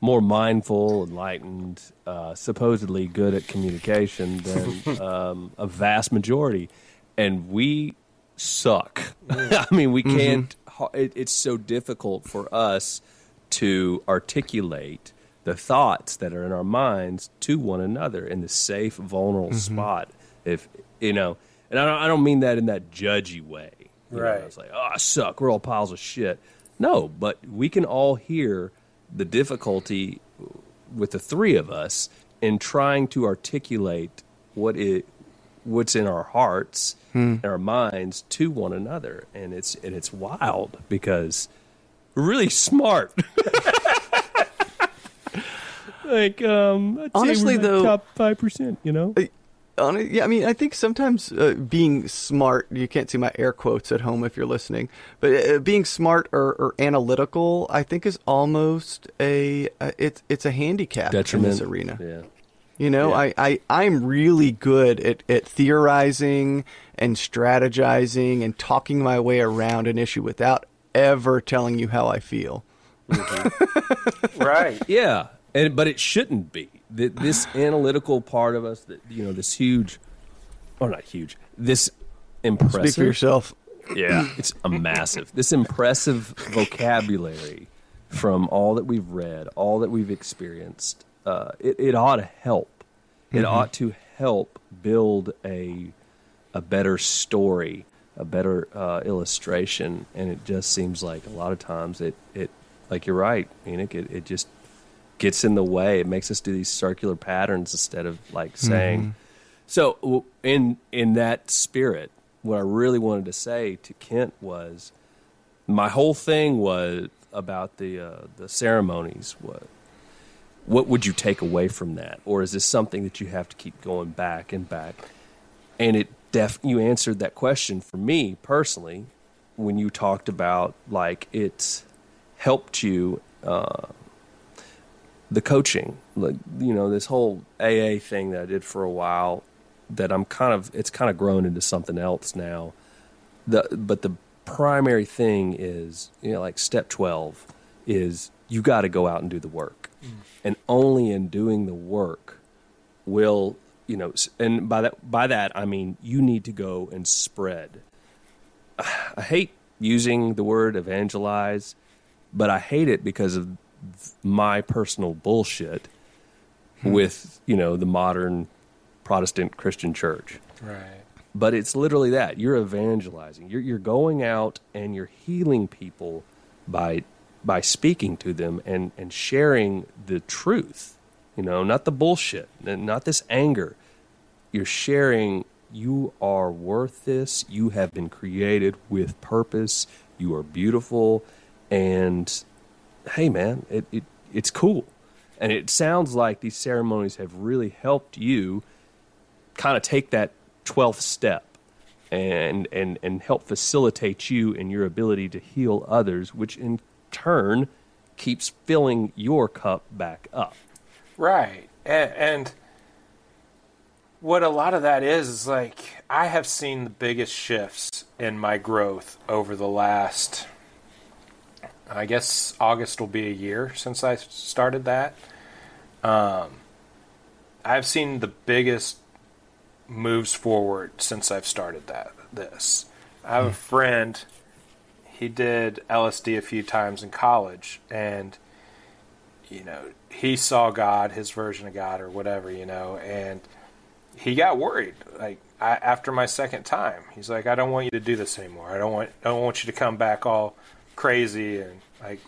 more mindful, enlightened, uh, supposedly good at communication than um, a vast majority, and we suck. I mean, we can't. It, it's so difficult for us to articulate the thoughts that are in our minds to one another in the safe, vulnerable spot. If you know, and I don't, I don't mean that in that judgy way. You know, Right. it's like, oh, I suck. We're all piles of shit. No, but we can all hear the difficulty with the three of us in trying to articulate what it what's in our hearts and our minds to one another and it's and it's wild because really smart. like, um, I'd Honestly, the though- top five percent. You know, Hon- yeah, I mean, I think sometimes uh, being smart, you can't see my air quotes at home if you're listening, but uh, being smart or, or analytical, I think is almost a, uh, it's, it's a handicap detriment in this arena. Yeah. You know, Yeah. I, I, I'm really good at, at theorizing and strategizing and talking my way around an issue without ever telling you how I feel. right. Yeah, and but it shouldn't be. Th- This analytical part of us, that you know, this huge, or not huge, this impressive. Speak for yourself. Yeah, it's a massive. This impressive vocabulary from all that we've read, all that we've experienced. Uh, it, it ought to help. It ought to help build a a better story, a better uh, illustration, and it just seems like a lot of times it it like you're right, Enoch. It, it just gets in the way. It makes us do these circular patterns instead of like saying. So in in that spirit, what I really wanted to say to Kent was, my whole thing was about the uh, the ceremonies. What what would you take away from that, or is this something that you have to keep going back and back? And it def you answered that question for me personally when you talked about like it's helped you uh, the coaching like you know this whole aa thing that i did for a while that i'm kind of it's kind of grown into something else now. The but the primary thing is you know like step 12 is you got to go out and do the work. Mm. And only in doing the work will you know and by that by that i mean you need to go and spread. I hate using the word evangelize but i hate it because of my personal bullshit hmm. with you know the modern protestant christian church. Right. but it's literally that. You're evangelizing. You're, you're going out and you're healing people by by speaking to them and and sharing the truth you know not the bullshit and not this anger. You're sharing you are worth this. You have been created with purpose. You are beautiful. And hey man it, it it's cool and it sounds like these ceremonies have really helped you kind of take that 12th step and and and help facilitate you in your ability to heal others which in turn keeps filling your cup back up Right. And, and what a lot of that is is like I have seen the biggest shifts in my growth over the last I guess August will be a year since I started that. Um I've seen the biggest moves forward since I've started that this. I have a friend he did LSD a few times in college and you know, he saw God, his version of God, or whatever, you know, and he got worried. Like I, after my second time, he's like, "I don't want you to do this anymore. I don't want, I don't want you to come back all crazy and like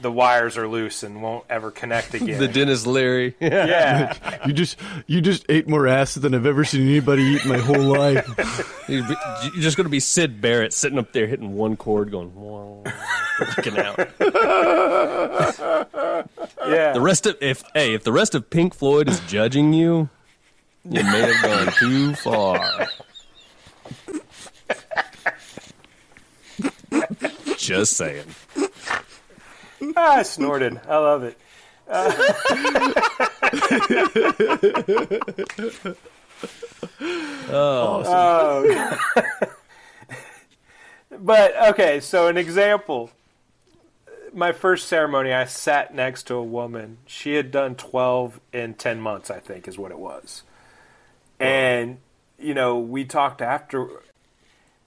the wires are loose and won't ever connect again." the Denis Leary yeah, You just you just ate more acid than I've ever seen anybody eat in my whole life. You're be- you're just going to be Syd Barrett sitting up there hitting one chord, going, looking out. yeah. The rest of if hey, if the rest of Pink Floyd is judging you, you may have gone too far. Just saying. Ah, I snorted. I love it. oh. but okay, so an example. My first ceremony, I sat next to a woman. She had done twelve in ten months, I think, is what it was. And you know, we talked after.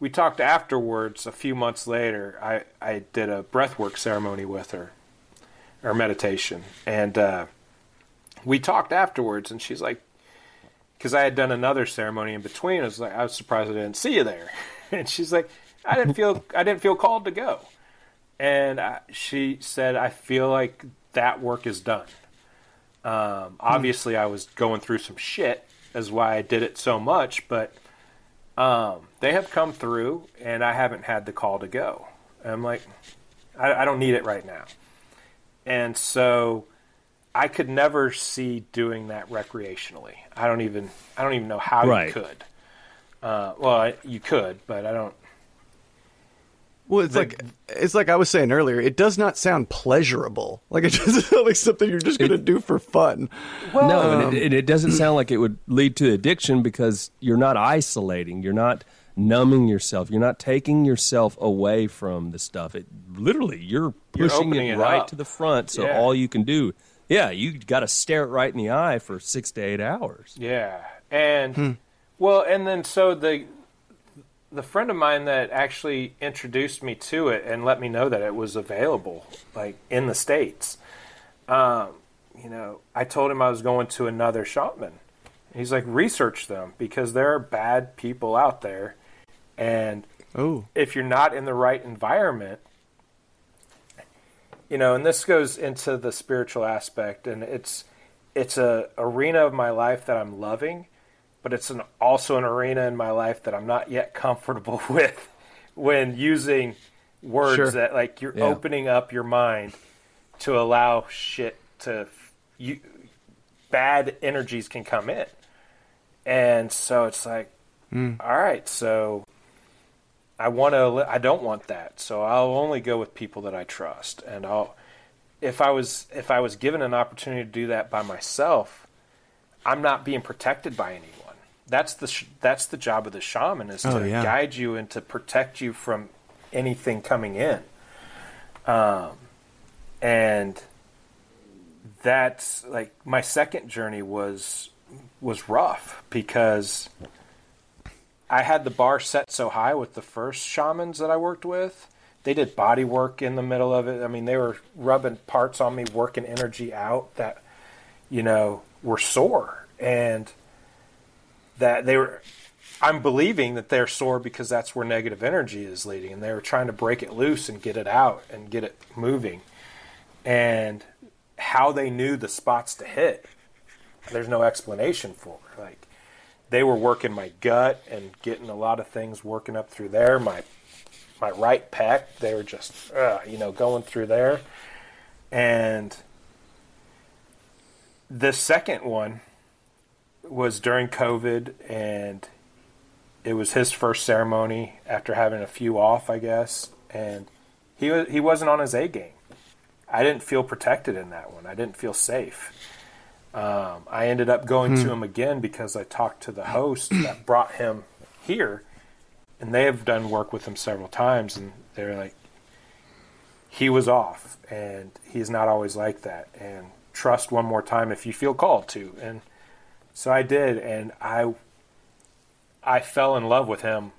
We talked afterwards. A few months later, I I did a breathwork ceremony with her, or meditation, and uh, we talked afterwards. And she's like, because I had done another ceremony in between. I was like, I was surprised I didn't see you there. And she's like, I didn't feel I didn't feel called to go. And I, she said, I feel like that work is done. Um, obviously, I was going through some shit, is why I did it so much. But um, they have come through, and I haven't had the call to go. And I'm like, I, I don't need it right now. And so I could never see doing that recreationally. I don't even I don't even know how Right. you could. Uh, well, you could, but I don't. Well, it's The- like it's like I was saying earlier. It does not sound pleasurable. Like it doesn't sound like something you're just going to do for fun. no, and it, um, it, it doesn't sound like it would lead to addiction because you're not isolating. You're not numbing yourself. You're not taking yourself away from the stuff. It literally you're You're pushing it it right up. to the front. So Yeah. all you can do, yeah, you got to stare it right in the eye for six to eight hours. Yeah, and hmm. well, and then so the the friend of mine that actually introduced me to it and let me know that it was available, like in the states. Um, you know, I told him I was going to another shaman. He's like, research them because there are bad people out there, and Oh, if you're not in the right environment, you know, and this goes into the spiritual aspect, and it's it's a arena of my life that I'm loving, but it's an also an arena in my life that I'm not yet comfortable with when using words Sure. that like you're Yeah. opening up your mind to allow shit to you bad energies can come in. And so it's like hmm. all right, so I want to. I don't want that. So I'll only go with people that I trust, and I'll. If I was if I was given an opportunity to do that by myself, I'm not being protected by anyone. That's the sh- that's the job of the shaman is to Oh, yeah. guide you and to protect you from anything coming in. Um, and that's like my second journey was was rough because I had the bar set so high with the first shamans that I worked with. They did body work in the middle of it. I mean, they were rubbing parts on me, working energy out that, you know, were sore. And that they were, I'm believing that they're sore because that's where negative energy is leading. And they were trying to break it loose and get it out and get it moving. And how they knew the spots to hit, there's no explanation for. Like, they were working my gut and getting a lot of things working up through there. My my right pec, they were just uh, you know going through there, and the second one was during COVID, and it was his first ceremony after having a few off, I guess, and he was he wasn't on his A game. I didn't feel protected in that one. I didn't feel safe. Um, I ended up going to him again because I talked to the host that brought him here, and they have done work with him several times, and they're like, he was off, and he's not always like that, and trust one more time if you feel called to, and so I did, and I, I fell in love with him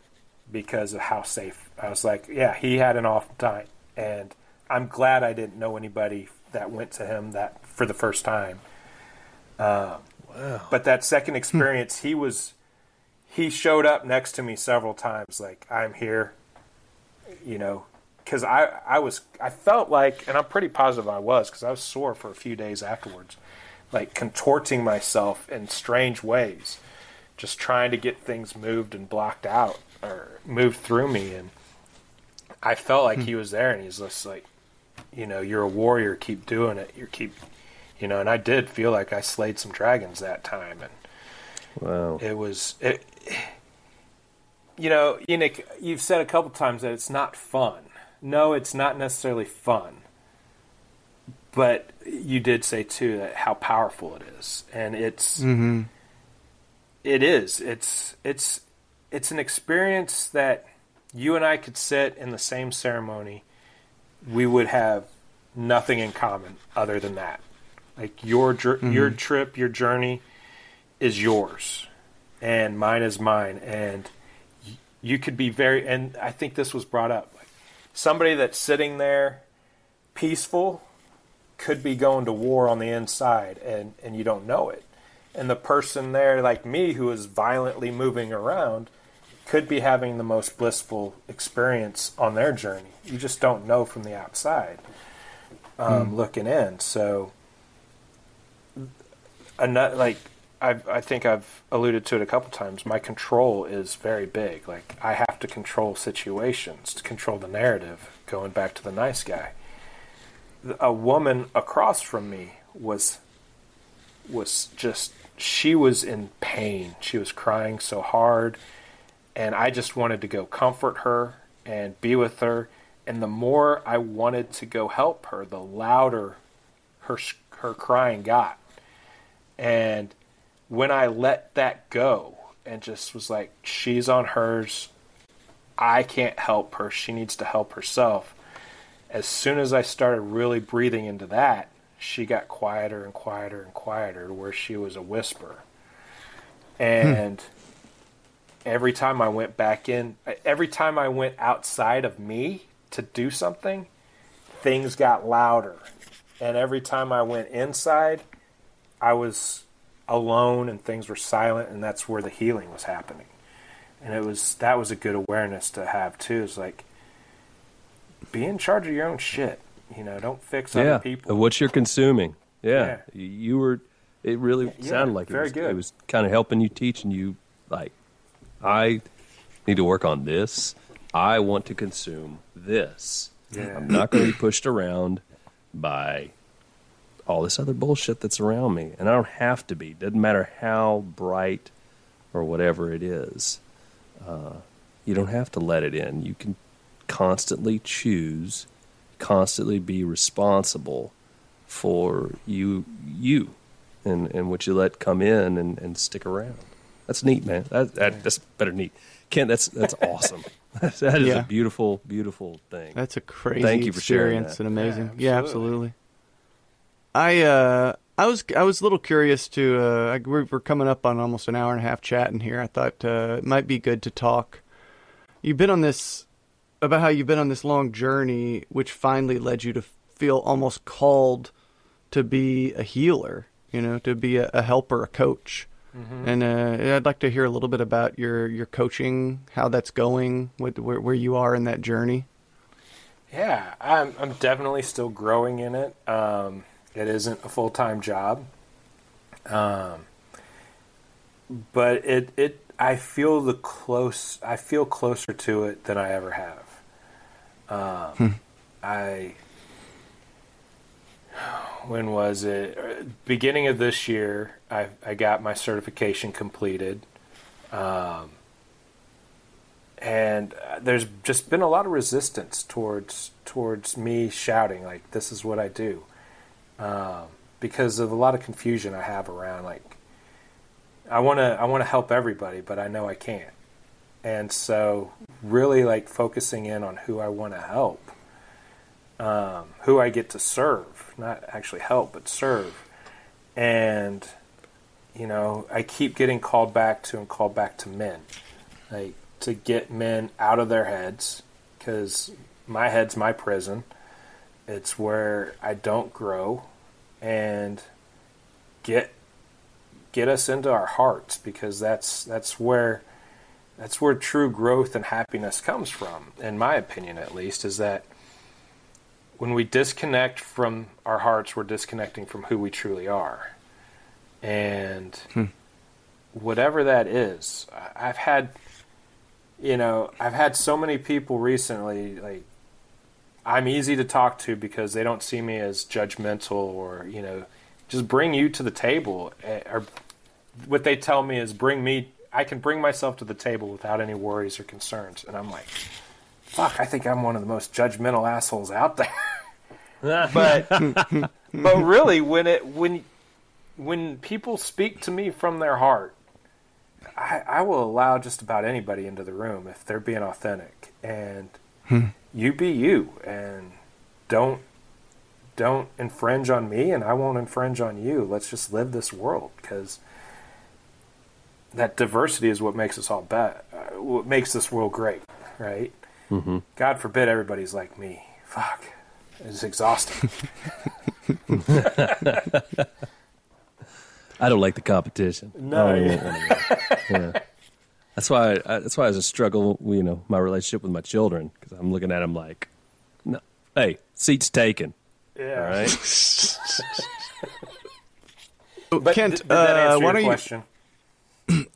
because of how safe. I was like, yeah, he had an off time, and I'm glad I didn't know anybody that went to him that for the first time. Um, But that second experience, he was, he showed up next to me several times. Like I'm here, you know, because I I was I felt like, and I'm pretty positive I was, because I was sore for a few days afterwards, like contorting myself in strange ways, just trying to get things moved and blocked out or moved through me, and I felt like hmm. he was there, and he's just like, you know, you're a warrior, keep doing it, you keep you know, and I did feel like I slayed some dragons that time, and Wow. it was it. You know, Enoch, you've said a couple times that it's not fun. No, it's not necessarily fun, but you did say too that how powerful it is, and it's mm-hmm. it is. It's it's it's an experience that you and I could sit in the same ceremony. We would have nothing in common other than that. Like your jour- mm-hmm. your trip, your journey is yours, and mine is mine, and you could be very. And I think this was brought up. Somebody that's sitting there, peaceful, could be going to war on the inside, and and you don't know it. And the person there, like me, who is violently moving around, could be having the most blissful experience on their journey. You just don't know from the outside, um, looking in. So another like I I think I've alluded to it a couple times. My control is very big. Like I have to control situations, to control the narrative. Going back to the nice guy, a woman across from me was was just she was in pain. She was crying so hard, and I just wanted to go comfort her and be with her. And the more I wanted to go help her, the louder her her crying got. And when I let that go and just was like, she's on hers, I can't help her. She needs to help herself. As soon as I started really breathing into that, she got quieter and quieter and quieter to where she was a whisper. And hmm. every time I went back in, every time I went outside of me to do something, things got louder. And every time I went inside, I was alone and things were silent and that's where the healing was happening. And it was that was a good awareness to have too. It's like be in charge of your own shit. You know, don't fix yeah. other people. What you're consuming. Yeah. yeah. You were it really yeah, sounded like very it was, good. it was kind of helping you teaching you like I need to work on this. I want to consume this. Yeah. I'm not going to be pushed around by all this other bullshit that's around me. And I don't have to be. Doesn't matter how bright or whatever it is. Uh, you don't have to let it in. You can constantly choose, constantly be responsible for you, you, and, and what you let come in and, and stick around. That's neat, man. That, that, that's better neat. Kent, that's that's awesome. that is yeah. a beautiful, beautiful thing. That's a crazy Thank you for experience and amazing. Yeah, absolutely. Yeah, absolutely. I uh, I was I was a little curious to. Uh, we're, we're coming up on almost an hour and a half chatting here. I thought uh, it might be good to talk. You've been on this about how you've been on this long journey, which finally led you to feel almost called to be a healer. You know, to be a, a helper, a coach. Mm-hmm. And uh, I'd like to hear a little bit about your, your coaching, how that's going, what, where, where you are in that journey. Yeah, I'm, I'm definitely still growing in it. Um, it isn't a full time job. Um, but it it I feel the close I feel closer to it than I ever have. Um, hmm. I when was it? Beginning of this year, I I got my certification completed. Um, and there's just been a lot of resistance towards towards me shouting like this is what I do um, because of a lot of confusion I have around like I want to I want to help everybody, but I know I can't, and so really like focusing in on who I want to help, um, who I get to serve, not actually help but serve, and you know I keep getting called back to and called back to men, like to get men out of their heads because my head's my prison. It's where I don't grow and get get us into our hearts because that's that's where that's where true growth and happiness comes from in my opinion at least is that when we disconnect from our hearts we're disconnecting from who we truly are and hmm. whatever that is i've had you know i've had so many people recently like I'm easy to talk to because they don't see me as judgmental or you know just bring you to the table eh, or what they tell me is bring me I can bring myself to the table without any worries or concerns. And I'm like fuck I think I'm one of the most judgmental assholes out there. But but really when it when when people speak to me from their heart I, I will allow just about anybody into the room if they're being authentic. And hmm. you be you and don't don't infringe on me and I won't infringe on you. Let's just live this world because that diversity is what makes us all bet. Uh, what makes this world great, right? Mm-hmm. God forbid everybody's like me. Fuck, it's exhausting. I don't like the competition. No, yeah. That's why I, that's why I a struggle. You know, my relationship with my children because I'm looking at them like, no, hey, seats taken. Yeah. All right. but Kent, did, did uh, why don't question? you?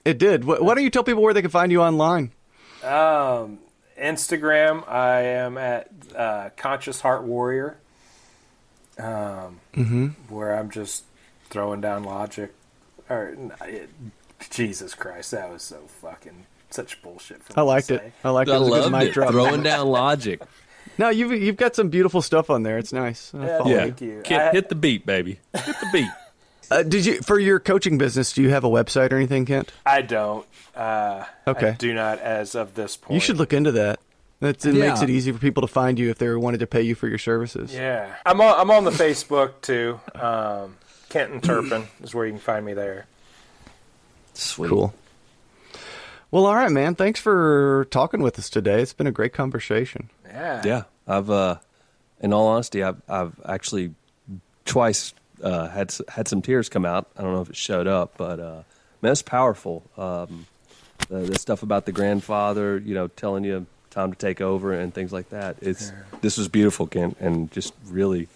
It did. Why don't you tell people where they can find you online? Um, Instagram, I am at uh, Conscious Heart Warrior, um, where I'm just throwing down logic. Or it, Jesus Christ, that was so fucking such bullshit. For I liked it. I liked it. I It was loved it. drop. Throwing down logic. No, you've you've got some beautiful stuff on there. It's nice. Yeah, Yeah. Thank you. Hit, I- hit the beat, baby. Hit the beat. Uh, did you for your coaching business? Do you have a website or anything, Kent? I don't. Uh, Okay. I do not as of this point. You should look into that. That's, it makes it easy for people to find you if they wanted to pay you for your services. Yeah, I'm on. I'm on the Facebook too. Um, Kenton Turpin is where you can find me there. Sweet. Cool. Well, all right, man. Thanks for talking with us today. It's been a great conversation. Yeah. Yeah, I've, uh, in all honesty, I've, I've actually twice uh, had had some tears come out. I don't know if it showed up, but uh, man, it's powerful. Um, the, the stuff about the grandfather, you know, telling you time to take over and things like that. It's this was beautiful, Kent, and just really,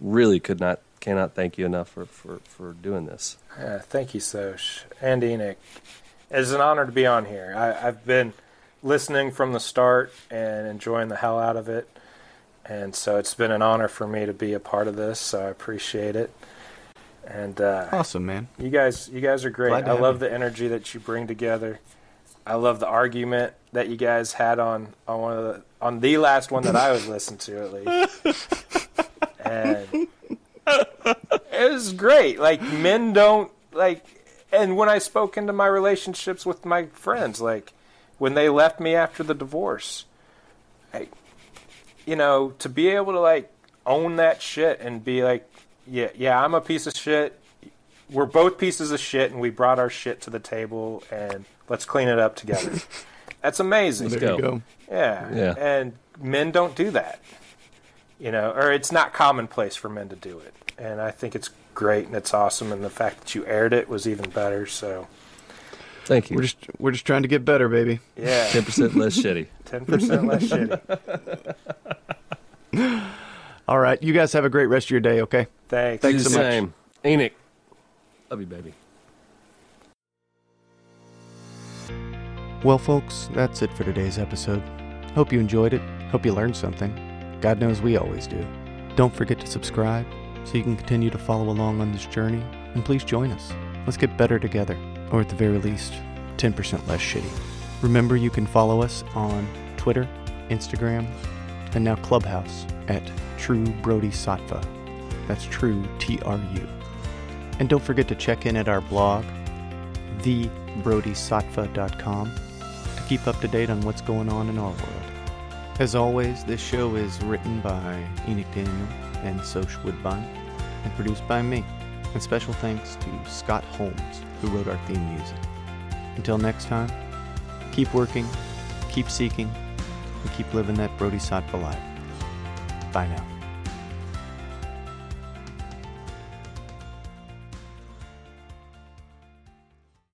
really could not cannot thank you enough for for, for doing this. Yeah, thank you, Sosh and Enoch. It's an honor to be on here. I, I've been listening from the start and enjoying the hell out of it, and so it's been an honor for me to be a part of this. So I appreciate it. And uh, Awesome, man. you guys, you guys are great. I love you. the energy that you bring together. I love the argument that you guys had on on one of the on the last one that I was listening to at least, and it was great. Like men don't like, and when I spoke into my relationships with my friends, like when they left me after the divorce, I, you know, to be able to like own that shit and be like, yeah, yeah, I'm a piece of shit. We're both pieces of shit, and we brought our shit to the table, and let's clean it up together. That's amazing. There go. you go. Yeah. Yeah. And men don't do that. You know, or it's not commonplace for men to do it. And I think it's great and it's awesome and the fact that you aired it was even better. So, Thank you. We're just we're just trying to get better, baby. yeah. ten percent less shitty. 10% less shitty. All right, you guys have a great rest of your day. Okay. Thanks. Thanks You so much. Same. Enoch, love you, baby. Well, folks, that's it for today's episode. Hope you enjoyed it. Hope you learned something. God knows we always do. Don't forget to subscribe so you can continue to follow along on this journey. And please join us. Let's get better together, or at the very least, 10% less shitty. Remember, you can follow us on Twitter, Instagram, and now Clubhouse at True Brody Sattva. That's True T R U. And don't forget to check in at our blog, thebrodysattva.com to keep up to date on what's going on in our world. As always, this show is written by Enoch Daniel and Sosh Woodbine and produced by me. And special thanks to Scott Holmes, who wrote our theme music. Until next time, keep working, keep seeking, and keep living that Bodhisattva life. Bye now.